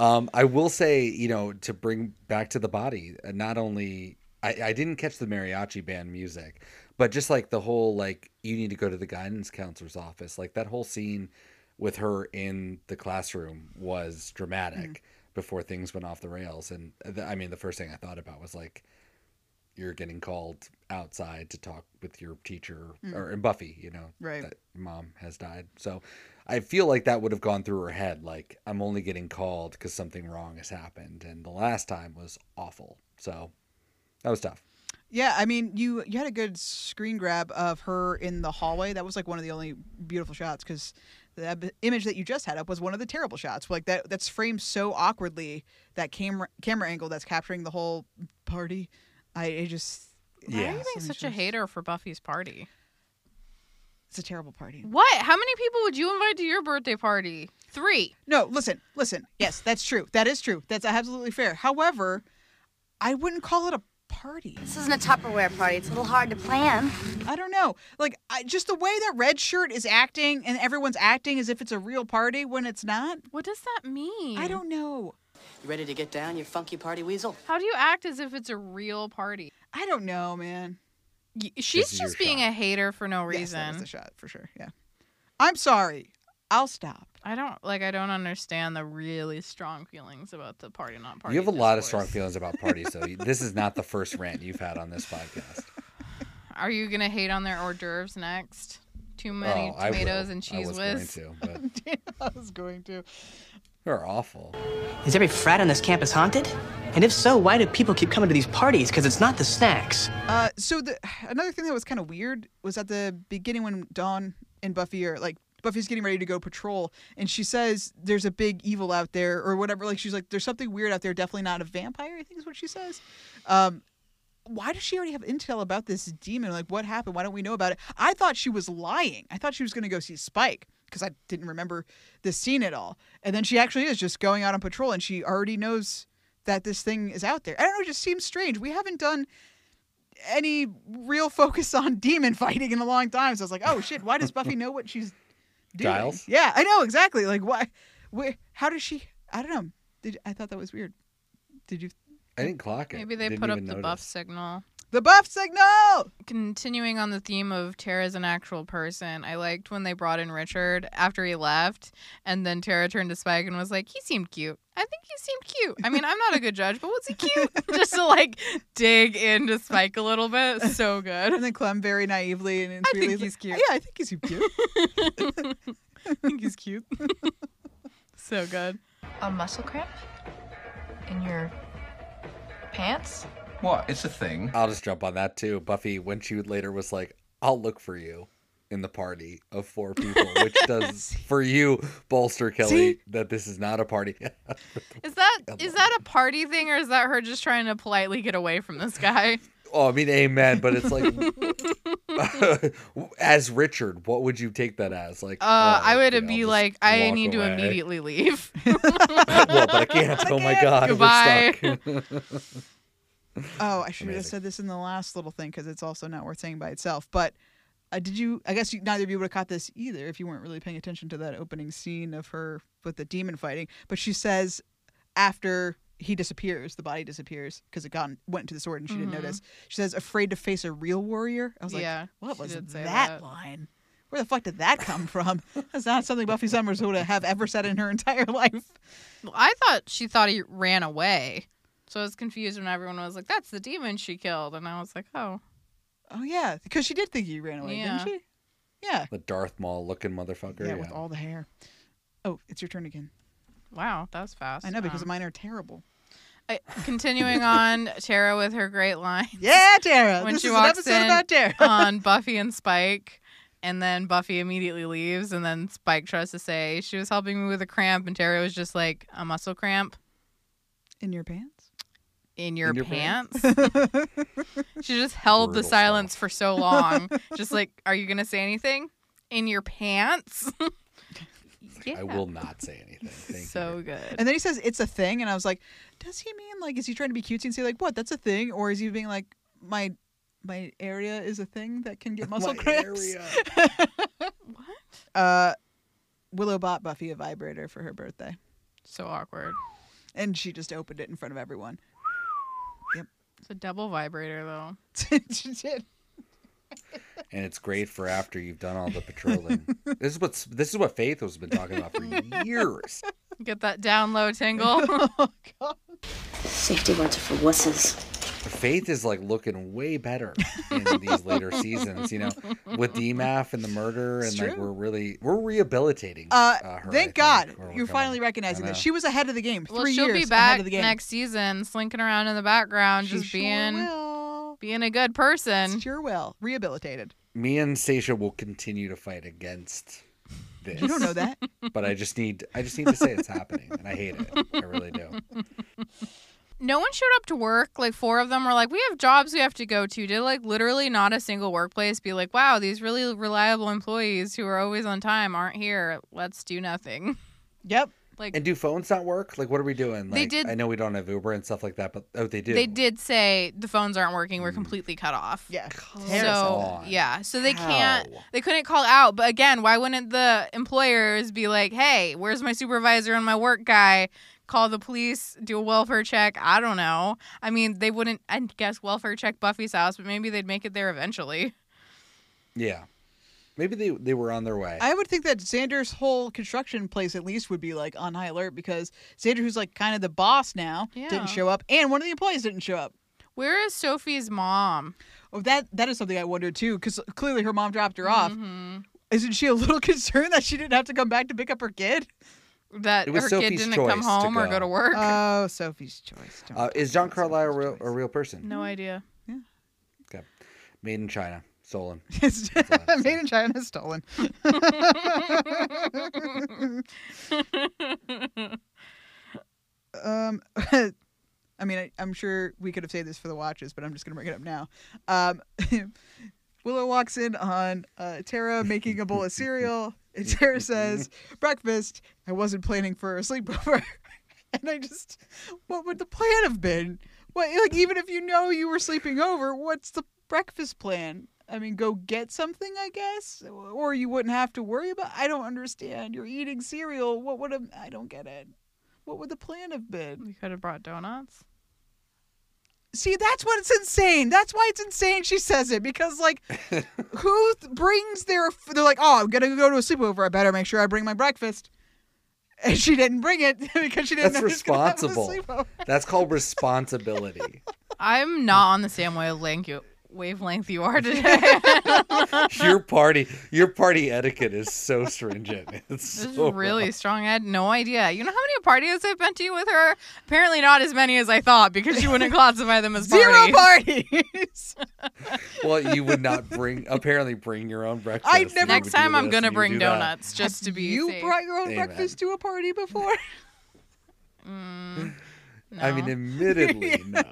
um, I will say, you know, to bring back to the body, uh, not only I, I didn't catch the mariachi band music, but just like the whole like you need to go to the guidance counselor's office, like that whole scene with her in the classroom was dramatic before things went off the rails. And th- I mean, the first thing I thought about was like you're getting called outside to talk with your teacher Mm. or and Buffy, you know, Right. that mom has died. So I feel like that would have gone through her head. Like I'm only getting called because something wrong has happened, and the last time was awful. So that was tough. Yeah, I mean, you you had a good screen grab of her in the hallway. That was like one of the only beautiful shots because the ab- image that you just had up was one of the terrible shots. Like that that's framed so awkwardly that camera camera angle that's capturing the whole party. I, I just Why are you being such a hater for Buffy's party? it's a terrible party. What? How many people would you invite to your birthday party? Three. No, listen, listen. Yes, that's true. That is true. That's absolutely fair. However, I wouldn't call it a party. This isn't a Tupperware party. It's a little hard to plan. I don't know. Like I, just the way that Red Shirt is acting and everyone's acting as if it's a real party when it's not. What does that mean? I don't know. You ready to get down, you funky party weasel? How do you act as if it's a real party? I don't know, man. Y- She's just being a hater for no Yes, that was reason. the shot for sure. Yeah. I'm sorry. I'll stop. I don't like. I don't understand the really strong feelings about the party not party. you have a lot of strong feelings about parties, so [laughs] this is not the first rant you've had on this podcast. Are you gonna hate on their hors d'oeuvres next? Too many Oh, I tomatoes will. and I cheese was whiz. going to, [laughs] but [laughs] I was going to. They're awful. Is every frat on this campus haunted? And if so, why do people keep coming to these parties? Because it's not the snacks. Uh, so the another thing that was kind of weird was at the beginning when Dawn and Buffy are like Buffy's getting ready to go patrol, and she says there's a big evil out there or whatever. Like she's like, there's something weird out there. Definitely not a vampire. I think is what she says. Um, why does she already have intel about this demon? Like, what happened? Why don't we know about it? I thought she was lying. I thought she was going to go see Spike because I didn't remember this scene at all. And then she actually is just going out on patrol, and she already knows that this thing is out there. I don't know. It just seems strange. We haven't done any real focus on demon [laughs] fighting in a long time. So I was like, oh shit, why does Buffy know what she's doing? Giles? Yeah, I know exactly. Like, why? Where? How does she? I don't know. Did I thought that was weird? Did you? I didn't clock it. Maybe they Didn't put up even the notice. buff signal. The buff signal. Continuing on the theme of Tara as an actual person, I liked when they brought in Richard after he left, and then Tara turned to Spike and was like, "He seemed cute. I think he seemed cute. I mean, I'm not a good judge, but was he cute?" [laughs] Just to like dig into Spike a little bit. So good. And then Clem very naively and I sweetly think he's like, cute. Yeah, I think he's cute. I [laughs] [laughs] think he's cute. so good. A muscle cramp in your pants? What? It's a thing. I'll just jump on that too. Buffy, when she later was like, I'll look for you in the party of four people, [laughs] which does for you bolster Kelly See? that this is not a party. [laughs] Is that is that a party thing or is that her just trying to politely get away from this guy? Oh, I mean, amen, but it's like, [laughs] [laughs] as Richard, what would you take that as? Like, Uh, oh, I would you know, be like, I walk need to immediately leave. [laughs] well, but I can't. Oh my god, Goodbye. we're stuck. Oh, I should have said this in the last little thing because it's also not worth saying by itself. But uh, did you? I guess you, neither of you would have caught this either if you weren't really paying attention to that opening scene of her with the demon fighting. But she says after he disappears, the body disappears because it got went into the sword and she didn't Mhm. notice. She says, "Afraid to face a real warrior." I was like, Yeah, "What was did that, that. line? Where the fuck did that come from? [laughs] That's not something Buffy Summers would have ever said in her [laughs] entire life." Well, I thought she thought he ran away. So I was confused when everyone was like, that's the demon she killed. And I was like, oh. Oh yeah, because she did think he ran away, Yeah. didn't she? Yeah. the Darth Maul looking motherfucker. Yeah, with all the hair. Oh, it's your turn again. Wow, that was fast. I know because Um, mine are terrible. I, continuing on, Tara with her great line. Yeah, Tara. When This she is an walks episode in about Tara. [laughs] on Buffy and Spike, and then Buffy immediately leaves, and then Spike tries to say she was helping me with a cramp, and Tara was just like a muscle cramp In your pants? in your, In your pants. pants? [laughs] she just held the Brutal silence for so long, [laughs] just like, are you gonna say anything? In your pants? I will not say anything. [laughs] Thank so good. And then he says it's a thing, and I was like, does he mean like is he trying to be cutesy and say like what that's a thing, or is he being like my my area is a thing that can get [laughs] muscle My cramps? [laughs] what? Uh, Willow bought Buffy a vibrator for her birthday, So awkward. and she just opened it in front of everyone. Yep. It's a double vibrator though. she did. And it's great for after you've done all the patrolling. this is what's this is what Faith has been talking about for years. Get that down low tingle. [laughs] Safety words are for wusses. Faith is like looking way better in these later seasons, you know, with DMAF and the murder, and like we're really we're rehabilitating. Uh, uh, her, thank think, God you're finally I recognizing that she was ahead of the game. well, Three she'll years be ahead back of the game. next season, slinking around in the background, She just sure being will. Being a good person. Sure will. Rehabilitated. Me and Stacia will continue to fight against this. You don't know that. [laughs] but I just need I just need to say it's happening, and I hate it. I really do. No one showed up to work. Like four of them were like, "We have jobs we have to go to." Did like literally not a single workplace be like, "Wow, these really reliable employees who are always on time aren't here. Let's do nothing." Yep. Like And do phones not work? Like, what are we doing? They Like, did- I know we don't have Uber and stuff like that, but oh, they do. They did say the phones aren't working. We're mm. completely cut off. Yeah. So on. yeah, so they can't. They couldn't call out. But again, why wouldn't the employers be like, "Hey, where's my supervisor and my work guy?" Call the police, do a welfare check. I don't know. I mean, they wouldn't. I guess welfare check Buffy's house, but maybe they'd make it there eventually. Yeah, maybe they they were on their way. I would think that Xander's whole construction place at least would be like on high alert because Xander, who's like kind of the boss now, Yeah. didn't show up, and one of the employees didn't show up. Where is Sophie's mom? Oh, that that is something I wondered too, because clearly her mom dropped her off. Mhm. Isn't she a little [laughs] concerned that she didn't have to come back to pick up her kid? That It was her kid didn't come choice to home or go. go to work. Oh, Sophie's choice. Uh, is John Carlyle a real, a real person? no idea. Yeah. Okay, made in China, stolen. [laughs] It's [laughs] made in China, stolen. [laughs] um, I mean, I, I'm sure we could have saved this for the watches, but I'm just gonna bring it up now. Um, Willow walks in on uh, Tara making a bowl of cereal, and Tara says, "Breakfast. I wasn't planning for a sleepover." and I just, what would the plan have been? What, like, even if you know you were sleeping over, what's the breakfast plan? I mean, go get something, I guess, or you wouldn't have to worry about. I don't understand. You're eating cereal. What would have? I don't get it. What would the plan have been? We could have brought donuts. See, that's what's insane. That's why it's insane. She says it because, like, [laughs] who th- brings their? f- They're like, oh, I'm gonna go to a sleepover. I better make sure I bring my breakfast. And she didn't bring it [laughs] because she didn't. That's know she have a responsible. sleepover. That's called responsibility. [laughs] I'm not on the same wavelength you wavelength you are [laughs] today. [laughs] your party, your party etiquette is so [laughs] stringent. It's This is really wrong. strong. I had no idea. You know how many parties I've been to with her? Apparently not as many as I thought because she wouldn't classify them as Zero parties. parties. Well, you would not bring apparently bring your own breakfast. I'd never- Next time I'm gonna bring do that. donuts just to be you safe. brought your own Amen. breakfast to a party before? Mm, I mean, admittedly, [laughs] no.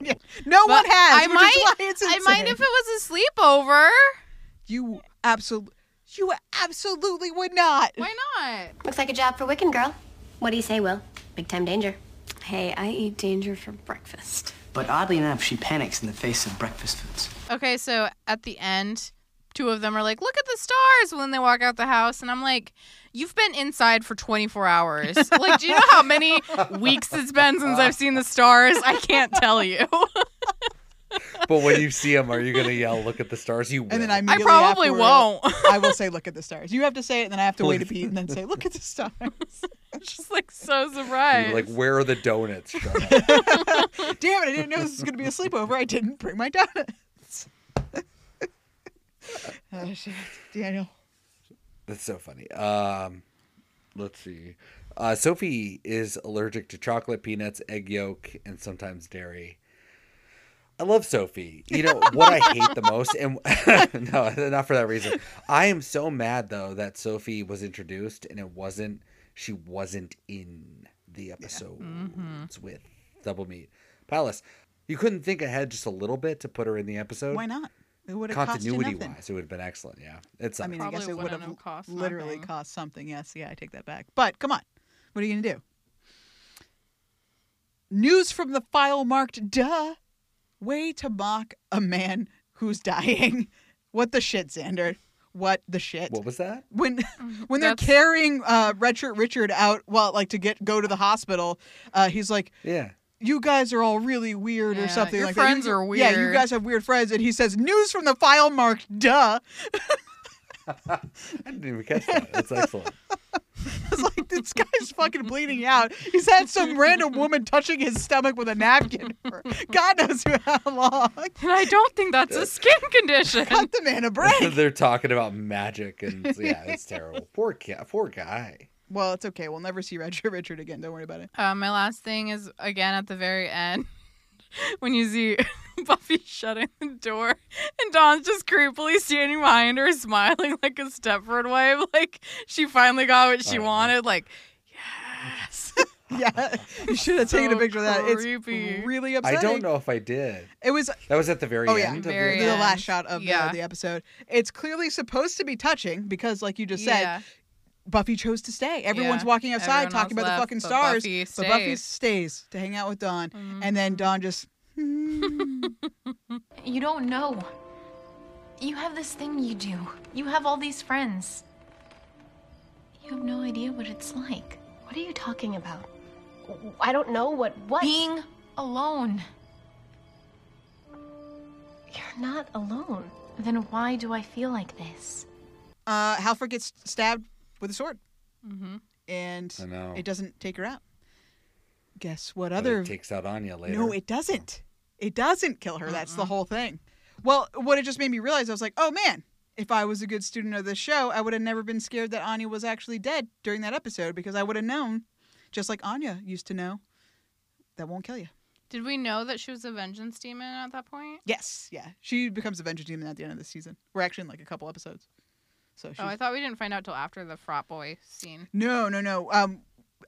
no But one has. I which might. is I might if it was a sleepover. You absolutely, you absolutely would not. Why not? Looks like a job for Wiccan girl. What do you say, Will? Big time danger. Hey, I eat danger for breakfast. But oddly enough, she panics in the face of breakfast foods. Okay, so at the end, two of them are like, "Look at the stars!" when they walk out the house, and I'm like, "You've been inside for 24 hours. [laughs] like, do you know how many weeks it's been since I've seen the stars? I can't tell you." [laughs] But when you see them, are you gonna yell, "Look at the stars"? You will. And then I immediately probably won't. I will say, "Look at the stars." You have to say it, and then I have to wait a beat, and then say, "Look at the stars." [laughs] just like so You're surprised. like, where are the donuts? Damn it! I didn't know this was going to be a sleepover. I didn't bring my donuts. [laughs] oh shit, Daniel. That's so funny. Um, let's see. Uh, Sophie is allergic to chocolate, peanuts, egg yolk, and sometimes dairy. I love Sophie. You know [laughs] what I hate the most, and [laughs] no, not for that reason. I am so mad though that Sophie was introduced and it wasn't. She wasn't in the episodes Mm-hmm. with Double Meat Palace. You couldn't think ahead just a little bit to put her in the episode. Why not? It would have cost you continuity wise, it would have been excellent. Yeah, it's. I mean, I guess it would have have cost literally nothing. cost something. Yes, yeah, I take that back. But come on, what are you gonna do? News from the file marked "duh." Way to mock a man who's dying. [laughs] What the shit, Xander? What the shit? what was that? when [laughs] when they're That's- carrying uh Red Shirt Richard out well like to get go to the hospital uh he's like Yeah. You guys are all really weird or something your like friends that. You- are weird. Yeah, you guys have weird friends and he says news from the file marked duh. [laughs] I didn't even catch that. That's excellent. [laughs] It's like this guy's fucking bleeding out. He's had some random woman touching his stomach with a napkin for God knows how long. and I don't think that's a skin condition. Cut the man a break. [laughs] They're talking about magic, and yeah, it's terrible. Poor guy. Poor guy. Well, it's okay. We'll never see [laughs] Red Shirt Richard again. Don't worry about it. Uh, my last thing is again at the very end [laughs] when you see [laughs] Buffy shutting the door and Dawn's just creepily standing behind her, smiling like a Stepford wife, like she finally got what she Oh, wanted. Like, yes. Yeah, you should have taken a picture of that. creepy. It's really I don't know if I did. It was That was at the very Oh yeah, end. of Very the, the end. last shot of Yeah. the, the episode. It's clearly supposed to be touching because, like you just said, Yeah. Buffy chose to stay. Everyone's Yeah. walking outside Everyone talking else about the fucking but stars, Buffy but Buffy stays to hang out with Dawn, and then Dawn just. [laughs] You don't know. You have this thing you do. You have all these friends. You have no idea what it's like. What are you talking about? I don't know what what. Being alone. You're not alone. Then why do I feel like this? Uh, Halfrek gets stabbed with a sword, Mm-hmm. and I know. it doesn't take her out. Guess what but other? it takes out Anya later. No, it doesn't. It doesn't kill her. That's the Uh-uh. whole thing. Well, what it just made me realize, I was like, oh man, if I was a good student of this show, I would have never been scared that Anya was actually dead during that episode because I would have known, just like Anya used to know, that won't kill you. Did we know that she was a vengeance demon at that point? Yes, yeah. She becomes a Vengeance Demon at the end of the season. We're actually in like a couple episodes. So she's... Oh, I thought we didn't find out till after the frat boy scene. No, no, no. Um,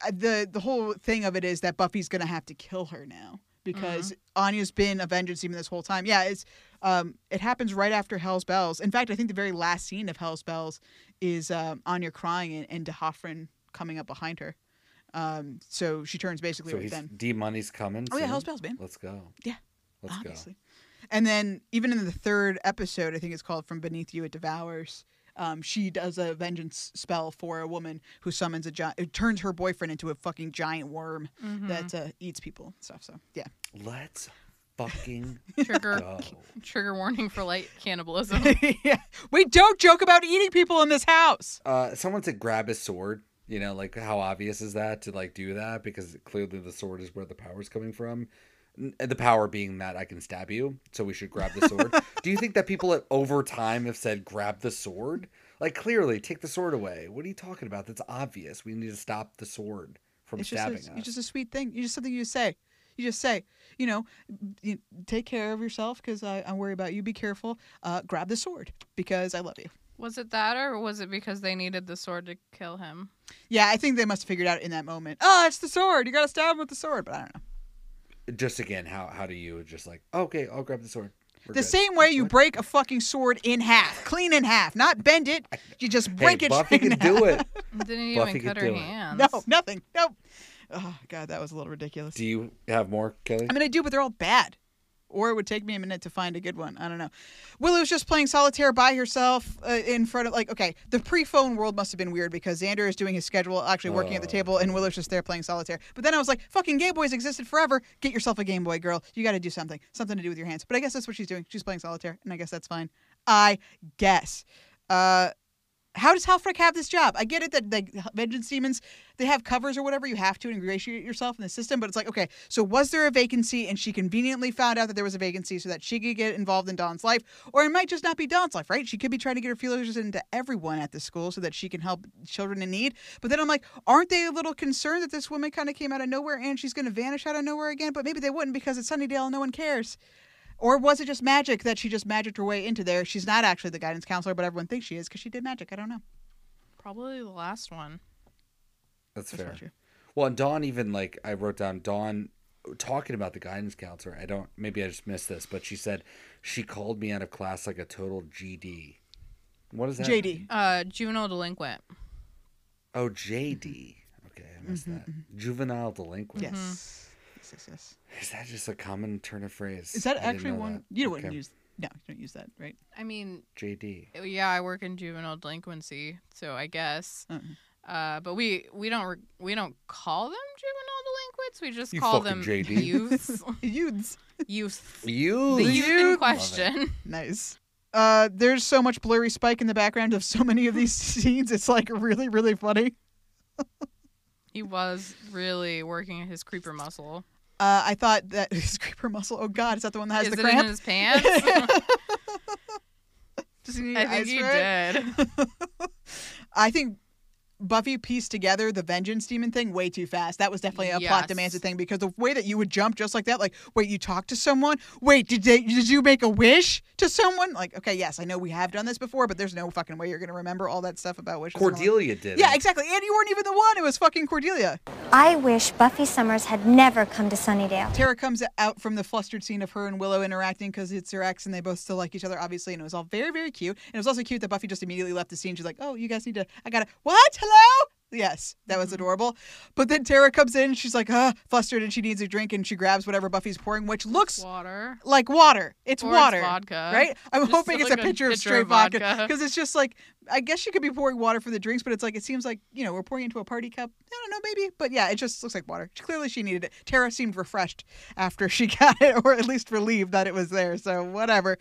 uh, the the whole thing of it is that Buffy's gonna have to kill her now because Anya's been a vengeance demon this whole time. Yeah, it's um, it happens right after Hell's Bells. In fact, I think the very last scene of Hell's Bells is um, Anya crying and, and D'Hoffryn coming up behind her. Um, so she turns basically So right he's then. D Money's coming. Oh, yeah. Hell's Bells, man. Let's go. Yeah, Let's obviously. And then even in the third episode, I think it's called "From Beneath You It Devours." Um, she does a vengeance spell for a woman who summons a giant. It turns her boyfriend into a fucking giant worm Mhm. that uh, eats people and stuff. So yeah. Let's fucking [laughs] Trigger go. [laughs] trigger warning for light cannibalism. [laughs] yeah. We don't joke about eating people in this house. Uh, someone said grab his sword. You know, like how obvious is that to like do that because clearly the sword is where the power's coming from. N- The power being that I can stab you, so we should grab the sword. [laughs] do you think that people at over time have said grab the sword? Like clearly, take the sword away. What are you talking about? That's obvious. We need to stop the sword from It's just stabbing a, us. it's just a sweet thing. It's just something you just say. You just say, you know, you, take care of yourself because I, I worry about you. Be careful. Uh, grab the sword because I love you. was it that, or was it because they needed the sword to kill him? Yeah, I think they must have figured out in that moment. Oh, it's the sword. You got to stab him with the sword. But I don't know. Just again, how how do you just like okay, I'll grab the sword. the good. same way you break a fucking sword in half, clean in half, not bend it. You just break hey, it. Buffy in can do half. it. [laughs] Didn't Buffy even could cut her do it. No, nothing. Nope. Oh god, that was a little ridiculous. Do you have more, Kelly? I mean, I do, but they're all bad. Or it would take me a minute to find a good one. I don't know. Willow's just playing solitaire by herself uh, in front of like okay. The pre-phone world must have been weird because Xander is doing his schedule, actually working at the Oh. table, and Willow's just there playing solitaire. But then I was like, fucking Game Boys existed forever. Get yourself a Game Boy, girl. You got to do something, something to do with your hands. But I guess that's what she's doing. She's playing solitaire, and I guess that's fine. I guess. Uh, how does Halfrek have this job? I get it that like Vengeance Demons, they have covers or whatever. You have to ingratiate yourself in the system, but it's like, okay, so was there a vacancy and she conveniently found out that there was a vacancy so that she could get involved in Dawn's life? Or it might just not be Dawn's life, right? She could be trying to get her feelers into everyone at the school so that she can help children in need. But then I'm like, aren't they a little concerned that this woman kind of came out of nowhere and she's going to vanish out of nowhere again? But maybe they wouldn't because it's Sunnydale and no one cares. Or was it just magic that she just magicked her way into there? She's not actually the guidance counselor, but everyone thinks she is because she did magic. I don't know. Probably the last one. That's, That's fair. Well, and Dawn even like I wrote down Dawn talking about the guidance counselor. I don't maybe I just missed this, but she said she called me out of class like a total GD. What is that? JD. Uh, juvenile delinquent. Oh, JD. Okay, I missed that. Juvenile delinquent. Mm-hmm, Yes. Yes, yes, yes. Is that just a common turn of phrase? Is that I actually one? that. You wouldn't Okay. use. No, you don't use that, right? I mean, JD. yeah, I work in juvenile delinquency, so I guess. Uh-uh. Uh, but we we don't re- we don't call them juvenile delinquents. We just You call them JD. [laughs] youths. Youths. [laughs] Youth. You. The youth in question. [laughs] Nice. Uh, there's so much blurry spike in the background of so many of these scenes. It's like really, really funny. He was really working his creeper muscle. Uh, I thought that [laughs] his creeper muscle. Oh God, is that the one that has Is the it cramp? in his pants? [laughs] [laughs] Does he need I think he it? did. I think Buffy pieced together the vengeance demon thing way too fast. That was definitely a plot Yes. demands thing because the way that you would jump just like that, like, wait, you talked to someone? Wait, did they did you make a wish to someone? Like, okay, yes, I know we have done this before, but there's no fucking way you're gonna remember all that stuff about wishes. and. Cordelia did. Yeah, exactly. And you weren't even the one. It was fucking Cordelia. I wish Buffy Summers had never come to Sunnydale. Tara comes out from the flustered scene of her and Willow interacting because it's her ex and they both still like each other, obviously. And it was all very, very cute. And it was also cute that Buffy just immediately left the scene. She's like, oh, you guys need to, I gotta, what? Hello? Yes, that was adorable. But then Tara comes in, she's like, ah, flustered, and she needs a drink, and she grabs whatever Buffy's pouring, which looks Water. like water. It's Or it's water. vodka. Right? I'm Just hoping it's like a a picture of pitcher straight of vodka. vodka. Because it's just like, I guess she could be pouring water for the drinks, but it's like, it seems like, you know, we're pouring into a party cup. I don't know, maybe. But yeah, it just looks like water. Clearly she needed it. Tara seemed refreshed after [laughs] she got it, or at least relieved that it was there. So whatever.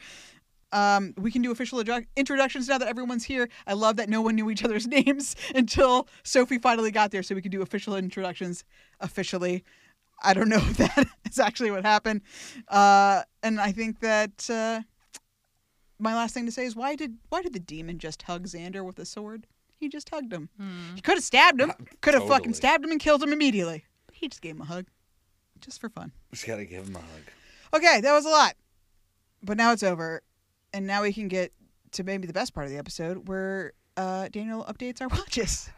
Um, we can do official adju- introductions now that everyone's here. I love that no one knew each other's [laughs] names until Sophie finally got there, so we can do official introductions officially. I don't know [laughs] if that is actually what happened. Uh, and I think that uh, my last thing to say is why did why did the demon just hug Xander with a sword? He just hugged him. He could have stabbed him. [laughs] Could have totally. fucking stabbed him and killed him immediately. But he just gave him a hug, just for fun. Just gotta give him a hug. Okay, that was a lot. But now it's over. And now we can get to maybe the best part of the episode where uh, Daniel updates our [laughs] watches.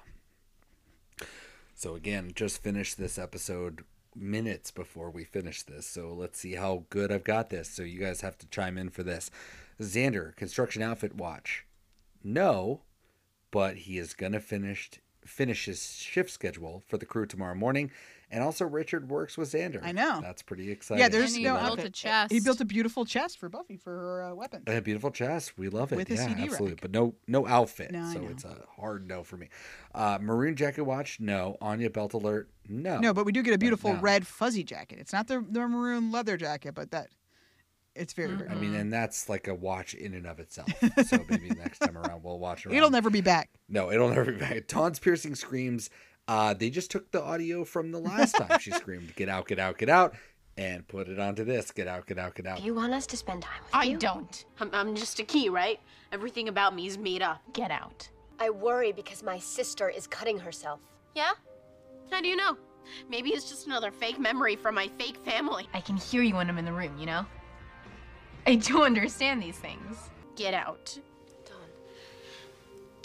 So again, just finished this episode minutes before we finish this. So let's see how good I've got this. So you guys have to chime in for this. Xander, construction outfit watch. No, but he is gonna finish finish his shift schedule for the crew tomorrow morning. And also Richard works with Xander. I know. That's pretty exciting. yeah, there's And he no built a chest. He built a beautiful chest for Buffy for her uh, weapons. a beautiful chest. We love it. With a yeah, CD absolutely. rack. But no no outfit. No, I so know. it's a hard no for me. Uh, maroon jacket watch, no. Anya belt alert, no. No, but we do get a beautiful no. red fuzzy jacket. It's not the, the maroon leather jacket, but that it's very, very I mean, and that's like a watch in and of itself. [laughs] So maybe next time around we'll watch around. It'll never be back. No, it'll [laughs] never be back. Dawn's piercing screams. Uh, they just took the audio from the last time she [laughs] screamed, "Get out, get out, get out," and put it onto this. Get out, get out, get out. Do you want us to spend time with I you? I don't. I'm, I'm just a key, right? Everything about me is made up. Get out. I worry because my sister is cutting herself. Yeah? How do you know? Maybe it's just another fake memory from my fake family. I can hear you when I'm in the room, you know? I do understand these things. Get out.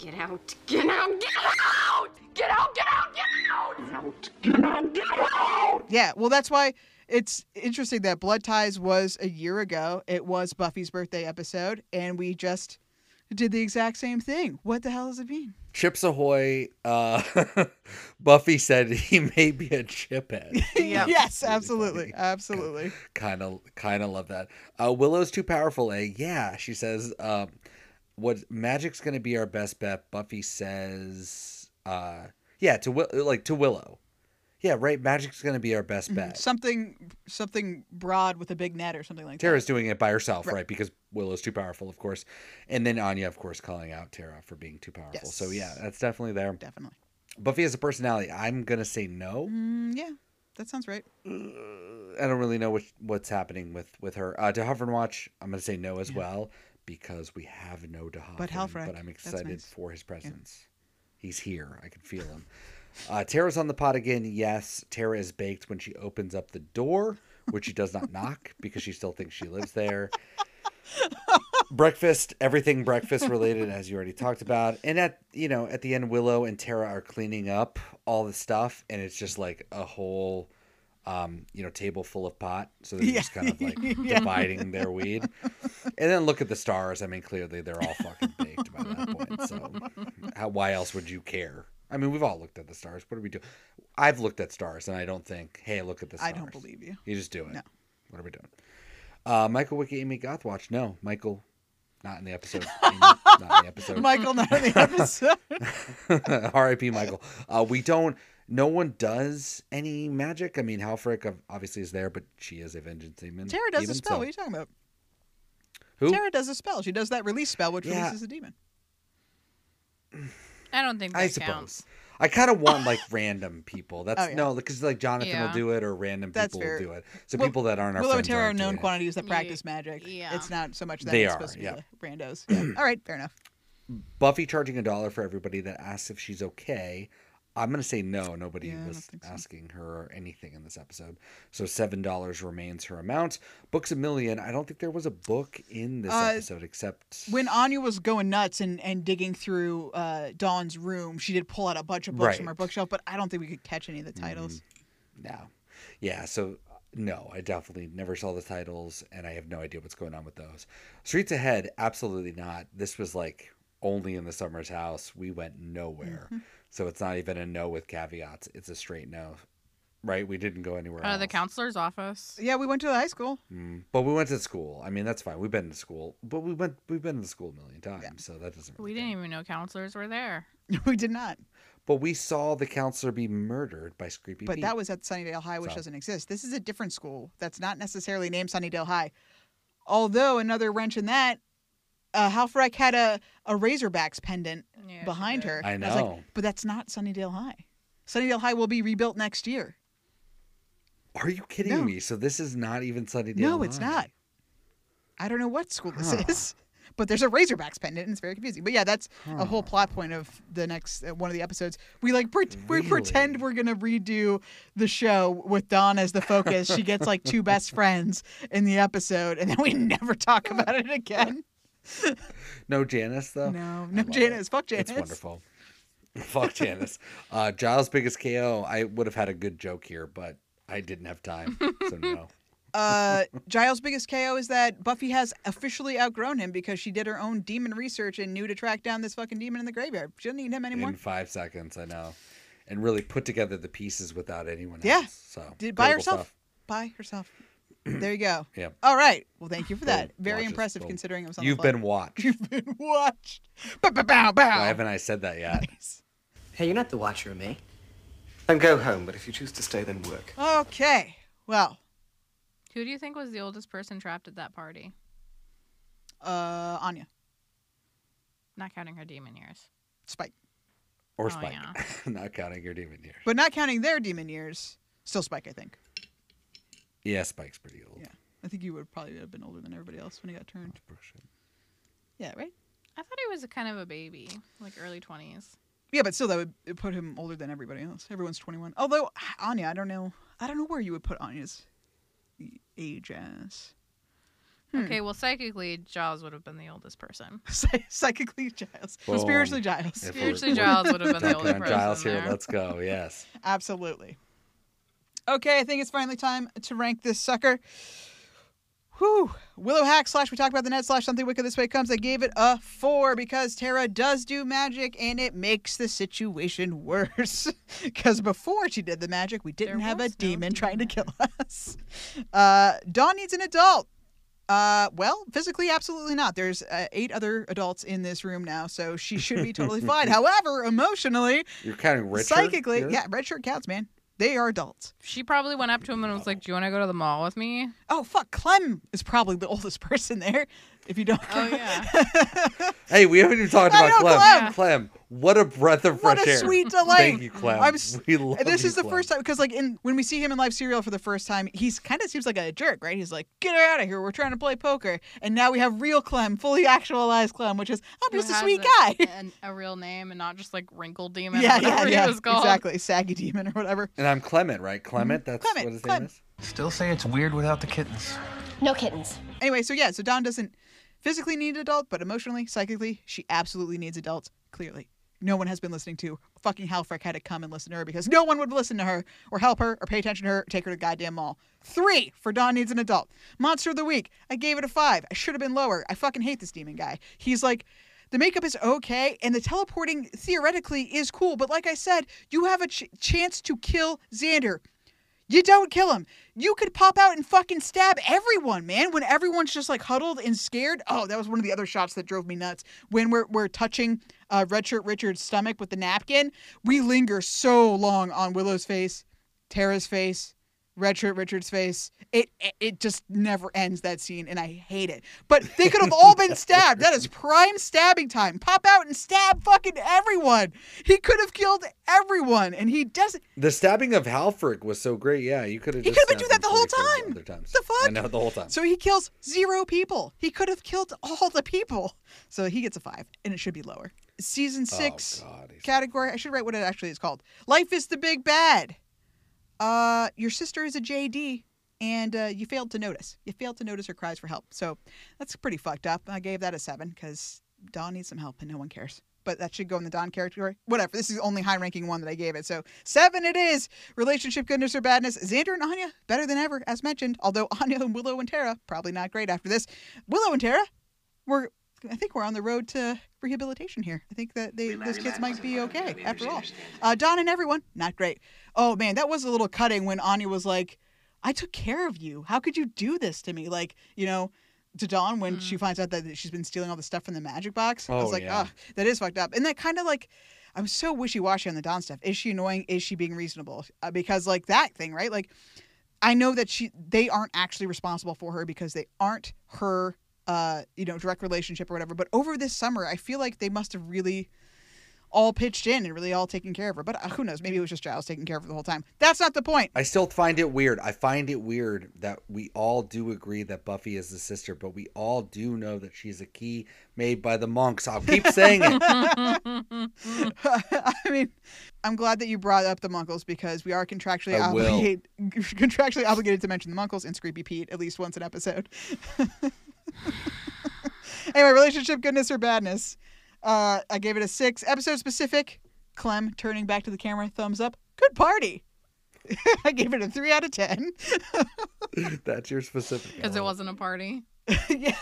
Dawn. Get out. Get out. Get out! Get out, get out, get out! Get out, get out! Yeah, well, that's why it's interesting that Blood Ties was a year ago. It was Buffy's birthday episode, and we just did the exact same thing. What the hell does it mean? Chips Ahoy. Uh, [laughs] Buffy said he may be a chiphead. [laughs] Yeah. yes, absolutely, absolutely. kind of, kind of love that. Uh, Willow's too powerful. Eh? Yeah, she says. Um, what magic's going to be our best bet? Buffy says. Uh, yeah, to Will, like to Willow. Yeah, right. Magic's going to be our best bet. Something, something broad with a big net or something like that. Tara's doing it by herself, Right. right. Because Willow's too powerful, of course. And then Anya, of course, calling out Tara for being too powerful. So yeah, that's definitely there. Definitely. Buffy has a personality. I'm gonna say no. Mm, yeah, that sounds right. I don't really know what, what's happening with with her. Uh, D'Hoffryn Watch, I'm gonna say no as well because we have no Dehuff. But But I'm excited nice. for his presence. He's here. I can feel him. Uh, Tara's on the pot again. Yes, Tara is baked when she opens up the door, which she does not [laughs] knock because she still thinks she lives there. breakfast, everything breakfast related, as you already talked about. And at you know, at the end, Willow and Tara are cleaning up all the stuff, and it's just like a whole um, you know, table full of pot. So they're just kind of like [laughs] Yeah. dividing their weed. And then look at the stars. I mean, clearly they're all fucking baked by that point. So how, why else would you care? I mean, we've all looked at the stars. What do we do? I've looked at stars and I don't think, hey, look at the stars. I don't believe you. You just do it. No. What are we doing? Uh, Michael Wiki, Amy Gothwatch. No, Michael, not in the episode. [laughs] Amy, not in the episode. Michael, not in the episode. [laughs] R.I.P. Michael. Uh, we don't. No one does any magic. I mean, Halfrek obviously is there, but she is a vengeance demon. Tara does demon, a spell. so- What are you talking about? Who? Tara does a spell. She does that release spell, which Yeah. releases a demon. [sighs] I don't think that I suppose. counts. I kind of want [laughs] like random people. That's Oh, yeah. no, because like Jonathan Yeah. will do it, or random That's people fair. will do it. So Will- people that aren't our Willow friends and Tara are known doing it. quantities that practice magic. yeah. It's not so much that They it's are, supposed to be yeah. the randos. Yeah. [clears throat] All right, fair enough. Buffy charging a dollar for everybody that asks if she's okay. I'm gonna say no. Nobody Yeah, was so. asking her anything in this episode. So seven dollars remains her amount. Books a million. I don't think there was a book in this Uh, episode except When Anya was going nuts and, and digging through uh, Dawn's room, she did pull out a bunch of books from her bookshelf, but I don't think we could catch any of the titles. no. Yeah, so uh, no, I definitely never saw the titles and I have no idea what's going on with those. Streets Ahead, absolutely not. This was like only in the Summers house. We went nowhere. Mhm. So it's not even a no with caveats. It's a straight no. Right? We didn't go anywhere Out else. the counselor's office. Yeah, we went to the high school. Mm, but we went to school. I mean, that's fine. We've been to school, but we went we've been to school a million times, so that doesn't. We didn't even know counselors were there. [laughs] we did not. But we saw the counselor be murdered by Screepy But Pete. that was at Sunnydale High, which So- doesn't exist. This is a different school that's not necessarily named Sunnydale High. Although another wrench in that, uh, Halfrek had a, a Razorbacks pendant Yeah, behind her. I And was like, know. but that's not Sunnydale High. Sunnydale High will be rebuilt next year. Are you kidding No. me? So this is not even Sunnydale. no, it's not. I don't know what school this is, [laughs] but there's a Razorbacks pendant, and it's very confusing. But yeah, that's a whole plot point of the next uh, one of the episodes. We like pre- we pretend we're gonna redo the show with Dawn as the focus. she gets like two best friends in the episode, and then we [laughs] never talk [laughs] about it again. [laughs] No Janice though. No, no Janice. it. Fuck Janice. It's wonderful. Fuck Janice. [laughs] Uh, Giles' biggest KO. I would have had a good joke here, but I didn't have time. So no. [laughs] uh, Giles' biggest KO is that Buffy has officially outgrown him because she did her own demon research and knew to track down this fucking demon in the graveyard. She doesn't need him anymore. In five seconds, I know, and really put together the pieces without anyone Yeah. else. So Did by herself. stuff. By herself. There you go. [clears throat] Yeah. All right. Well, thank you for that. Boom. Very Watches. impressive Boom. considering it was on You've the been watched. [laughs] You've been watched. Bow, bow, bow, bow. Why haven't I said that yet? Hey, you're not the watcher of me. Then go home, but if you choose to stay, then work. Okay. Well, Who do you think was the oldest person trapped at that party? uh, Anya, Not counting her demon years. Spike. Or Oh, Spike. yeah. [laughs] Not counting your demon years. But not counting their demon years, still Spike, I think. Yeah, Spike's pretty old. Yeah. I think you would probably have been older than everybody else when he got turned. Yeah, right? I thought he was a kind of a baby, like early 20s. Yeah, but still, that would put him older than everybody else. Everyone's 21. Although, Anya, I don't know. I don't know where you would put Anya's age as. Hmm. Okay, well, psychically, Giles would have been the oldest person. [laughs] Psychically Giles. Well, spiritually Giles. Spiritually, Giles would have been the oldest older on person. Giles here. there. Let's go. Yes. [laughs] Absolutely. Okay, I think it's finally time to rank this sucker. Whew. Willow hack slash we talked about the net slash something wicked this way comes. I gave it a four because Tara does do magic and it makes the situation [laughs] worse. Because before she did the magic, we didn't have a demon trying to kill [laughs] us. Uh, Dawn needs an adult. Uh, well, physically, absolutely not. There's uh, eight other adults in this room now, so she should be totally fine. [laughs] However, emotionally, You're counting Richard. psychically, here? yeah, red shirt counts, man. They are adults. She probably went up to him and was like, "Do you want to go to the mall with me?" Oh fuck, Clem is probably the [laughs] oldest person there. If you don't, oh yeah. [laughs] Hey, we haven't even talked I about know, Clem. Clem. Clem, what a breath of fresh What a air. sweet delight! Thank you, Clem. I'm s- we love this you, is the Clem. first time because, like, in when we see him in Life Serial for the first time, he's kind of seems like a jerk, right? He's like, "Get her out of here! We're trying to play poker." And now we have real Clem, fully actualized Clem, which is I'm Who just a sweet a- guy. [laughs] and a real name and not just like wrinkled Demon. yeah, or yeah, whatever yeah, he was exactly, saggy demon or whatever. And I'm Clement, right? Mm-hmm. Clement. That's Clement, what his Clem. name is. Still say it's weird without the kittens. No kittens. Anyway, so yeah, so Dawn doesn't physically need an adult, but emotionally, psychically, she absolutely needs adults. Clearly, no one has been listening to fucking Halfrek had to come and listen to her because no one would listen to her or help her or pay attention to her or take her to the goddamn mall. Three for Dawn needs an adult. Monster of the week. I gave it a five. I should have been lower. I fucking hate this demon guy. He's like. The makeup is okay, and the teleporting theoretically is cool, but like I said, you have a ch- chance to kill Xander. You don't kill him. You could pop out and fucking stab everyone, man. When everyone's just like huddled and scared. Oh, that was one of the other shots that drove me nuts. When we're we're touching uh, Red Shirt Richard's stomach with the napkin, we linger so long on Willow's face, Tara's face, Red Shirt Richard's face. It it just never ends that scene, and I hate it. But they could have all been stabbed. That is prime stabbing time. Pop out and stab fucking everyone. He could have killed everyone, and he doesn't. The stabbing of Halfrek was so great. Yeah, you could have. He could have been doing that the whole before he killed time. Other times. The fuck? I know the whole time. So he kills zero people. He could have killed all the people. So he gets a five, and it should be lower. Season Oh, six category. I should write what it actually is called. Life is the big bad. Uh, your sister is a JD, and uh, you failed to notice. You failed to notice her cries for help. So that's pretty fucked up. I gave that a seven because Dawn needs some help, and no one cares. But that should go in the Dawn category. Whatever. This is the only high ranking one that I gave it. So seven it is. Relationship goodness or badness. Xander and Anya better than ever, as mentioned. Although Anya and Willow and Tara probably not great after this. Willow and Tara, we're I think we're on the road to rehabilitation here. I think that they those kids might be okay after all. Uh, Dawn and everyone, not great. Oh man, that was a little cutting when Anya was like, "I took care of you. How could you do this to me?" Like you know, to Dawn when she finds out that she's been stealing all the stuff from the magic box. I was Oh, like, yeah. "Ah, that is fucked up." And that kind of like. I'm so wishy-washy on the Dawn stuff. Is she annoying? Is she being reasonable? Uh, because like that thing, right? Like, I know that she they aren't actually responsible for her because they aren't her uh you know direct relationship or whatever but over this summer i feel like they must have really all pitched in and really all taken care of her but uh, who knows maybe it was just giles taking care of her the whole time that's not the point I still find it weird. I find it weird that we all do agree that Buffy is the sister, but we all do know that she's a key made by the monks. I'll keep saying it. [laughs] i mean i'm glad that you brought up the munkles because we are contractually obligated [laughs] contractually obligated to mention the munkles and Screepy Pete at least once an episode. [laughs] [laughs] anyway, relationship goodness or badness. Uh, I gave it a six. Episode specific. Clem turning back to the camera, thumbs up. Good party. [laughs] I gave it a three out of ten. [laughs] That's your specific. Because it wasn't a party. Yeah.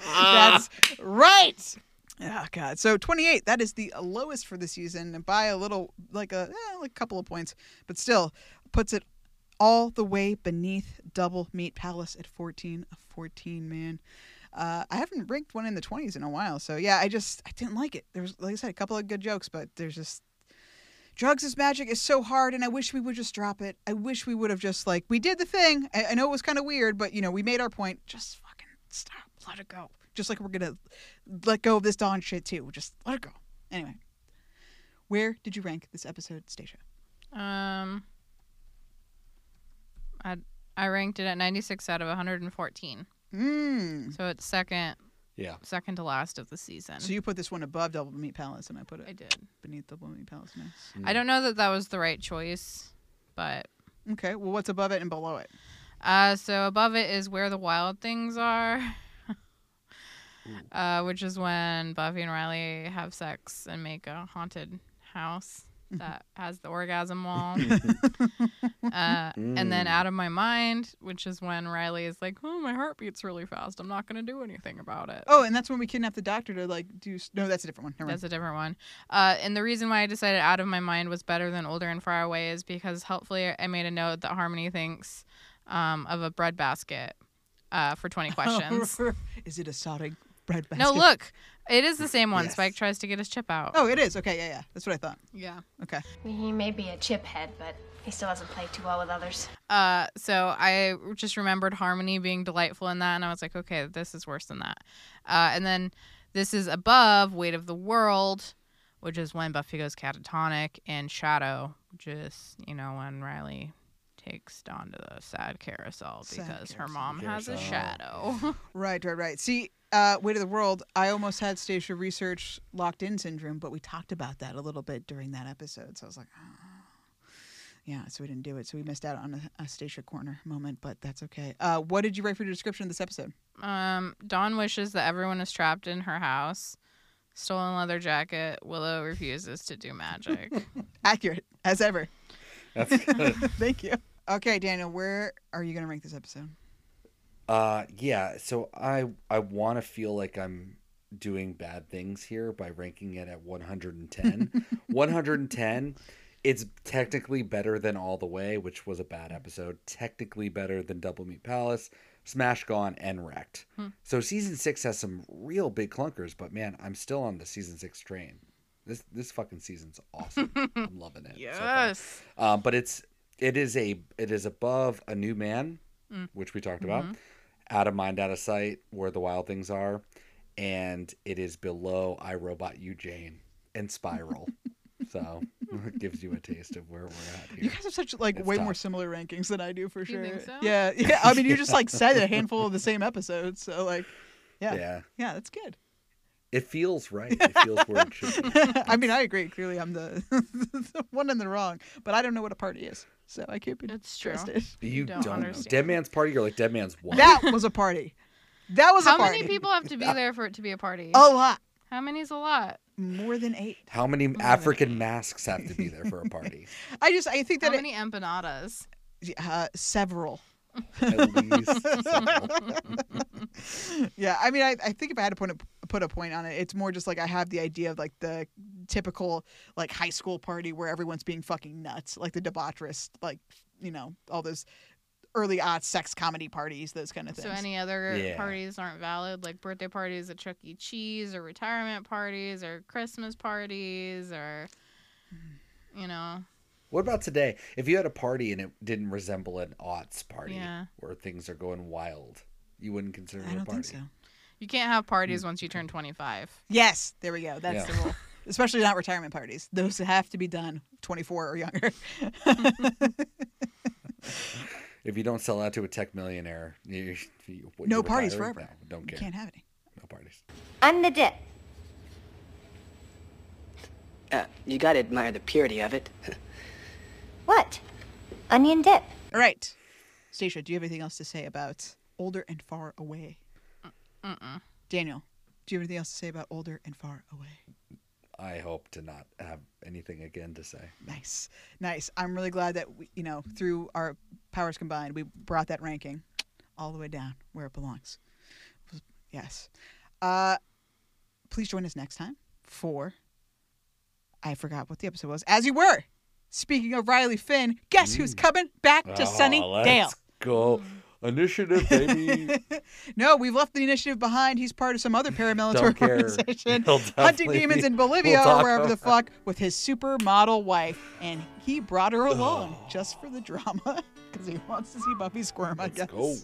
That's right. Oh God. So 28. That is the lowest for the season, by a little, like a eh, like a couple of points, but still puts it all the way beneath Double Meat Palace at 14. A 14 man. Uh, I haven't ranked one in the 20s in a while, so yeah, I just I didn't like it. There was, like I said, a couple of good jokes, but there's just drugs is magic is so hard, and I wish we would just drop it. I wish we would have just like we did the thing. I, I know it was kind of weird, but you know we made our point. Just fucking stop, let it go. Just like we're gonna let go of this Dawn shit too. Just let it go. Anyway, where did you rank this episode, Stacia? Um, I I ranked it at 96 out of 114. Mm. So it's second. Yeah. Second to last of the season. So you put this one above Double Meat Palace, and I put it. I did beneath Double Meat Palace. Nice. I don't know that that was the right choice, but Okay. Well, what's above it and below it? uh, so above it is where the wild things are. [laughs] Uh, which is when Buffy and Riley have sex and make a haunted house. That has the orgasm wall. [laughs] uh, And then Mm. out of my mind, which is when Riley is like, "Oh, my heart beats really fast. I'm not going to do anything about it." Oh, and that's when we kidnap the doctor to like do. No, that's a different one. Never mind. That's a different one. Uh, and the reason why I decided out of my mind was better than older and far away is because helpfully I made a note that Harmony thinks um, of a bread basket uh, for 20 [laughs] questions. [laughs] is it a sodding bread basket? no, look, it is the same one. Yes. Spike tries to get his chip out. Oh, it is. Okay, yeah, yeah. That's what I thought. Yeah. Okay. He may be a chip head, but he still hasn't played too well with others. Uh, so I just remembered Harmony being delightful in that, and I was like, okay, this is worse than that. Uh, and then this is above Weight of the World, which is when Buffy goes catatonic, and Shadow, which is you know when Riley takes Dawn to the sad carousel Sad because her carousel. mom has a Carousel. shadow. [laughs] Right, right, right. See, uh, Weight of the World, I almost had Stacia research locked in syndrome, but we talked about that a little bit during that episode. So I was like, oh. yeah, so we didn't do it. So we missed out on a, a Stacia corner moment, but that's okay. Uh, what did you write for your description of this episode? um, Dawn wishes that everyone is trapped in her house. Stolen leather jacket. Willow refuses to do magic. [laughs] Accurate, as ever. [laughs] That's good. Thank you. Okay, Daniel, where are you going to rank this episode? Uh, yeah. So I I want to feel like I'm doing bad things here by ranking it at 110. [laughs] 110. It's technically better than All the Way, which was a bad episode. Technically better than Double Meat Palace, Smashed Gone, and Wrecked. Hmm. So season six has some real big clunkers, but man, I'm still on the season six train. This this fucking season's awesome. [laughs] I'm loving it. so. Yes. um, but it's it is a it is above a new man, Mm. which we talked about, Mhm. out of mind, out of sight, where the wild things are, and it is below I Robot You Jane and Spiral. [laughs] so it gives you a taste of where we're at You guys have such like It's way tough. more similar rankings than I do for You sure. think so? Yeah, yeah. I mean, you just like said a handful of the same episodes, so like, yeah, Yeah. yeah, that's good. It feels right. It feels where it should be. [laughs] I mean, I agree. Clearly, I'm the, [laughs] the one in the wrong, but I don't know what a party is, so I can't be It's true. trusted. [laughs] You don't don't, know. understand. Dead Man's Party or like Dead Man's Wife? That was a party. That was How a party. many people have to be there for it to be a party? A lot. How many's a lot? More than eight. How many African masks have to be there for a party? [laughs] I just I think How that it- many empanadas? uh, several. At least [laughs] several. yeah, I mean, I, I think if I had to put a, put a point on it, it's more just like I have the idea of like the typical like high school party where everyone's being fucking nuts, like the debaucherous, like you know all those early aught sex comedy parties, those kind of things. So any other Yeah. parties aren't valid, like birthday parties at Chuck E. Cheese, or retirement parties, or Christmas parties, or you know, What about today? If you had a party and it didn't resemble an aughts party Yeah. where things are going wild, you wouldn't consider it I a don't party. think so. You can't have parties once you turn twenty five. Yes, there we go. That's Yeah. the rule. [laughs] Especially not retirement parties. Those have to be done 24 or younger. [laughs] If you don't sell out to a tech millionaire, you, you, what, no you're parties retiring? forever. No, don't You care. can't have any. No parties. I'm the dip. Uh, you gotta admire the purity of it. [laughs] What? Onion dip. All right. Stacia, do you have anything else to say about Older and Far Away? Mm-mm. Daniel, do you have anything else to say about Older and Far Away? I hope to not have anything again to say. Nice, nice. I'm really glad that we, you know, through our powers combined, we brought that ranking all the way down where it belongs. Yes. Uh, please join us next time for. I forgot what the episode was. As you were. Speaking of Riley Finn, guess who's coming back to Sunny Oh, let's Dale? Go. Initiative, baby. [laughs] no, we've left the initiative behind. He's part of some other paramilitary Don't organization, He'll [laughs] hunting demons in [laughs] Bolivia we'll or wherever the fuck with his supermodel wife, and he brought her along just for the drama because he wants to see Buffy squirm. I guess. go.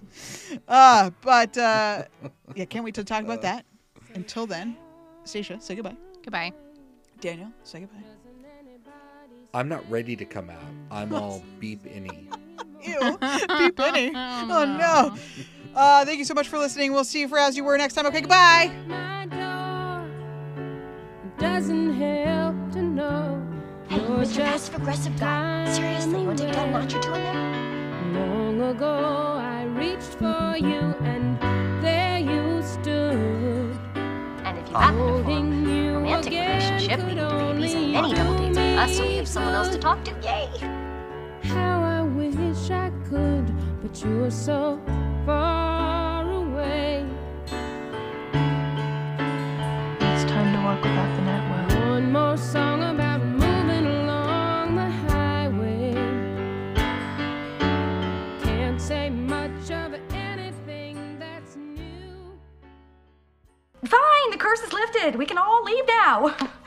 Uh, but uh, yeah, can't wait to talk about that. Until then, Stacia, say goodbye. Goodbye. Daniel, say goodbye. I'm not ready to come out. I'm all beep inny. Ew, [laughs] Be Penny. Oh no. Uh, thank you so much for listening. We'll see you for as you were next time. Okay, goodbye. Doesn't help to know. Hey, Mr. Passive Aggressive guy. Seriously, you want to take down a notch or two in there? Long ago, I reached for you, and there you stood. And if you happen to form Holding you romantic again relationship, could leading to babies and only many double dates with us, so we have someone else to talk to. Yay! Could, but you're so far away. It's time to walk without the net well. One more song about moving along the highway. Can't say much of anything that's new. Fine, the curse is lifted. We can all leave now. [laughs]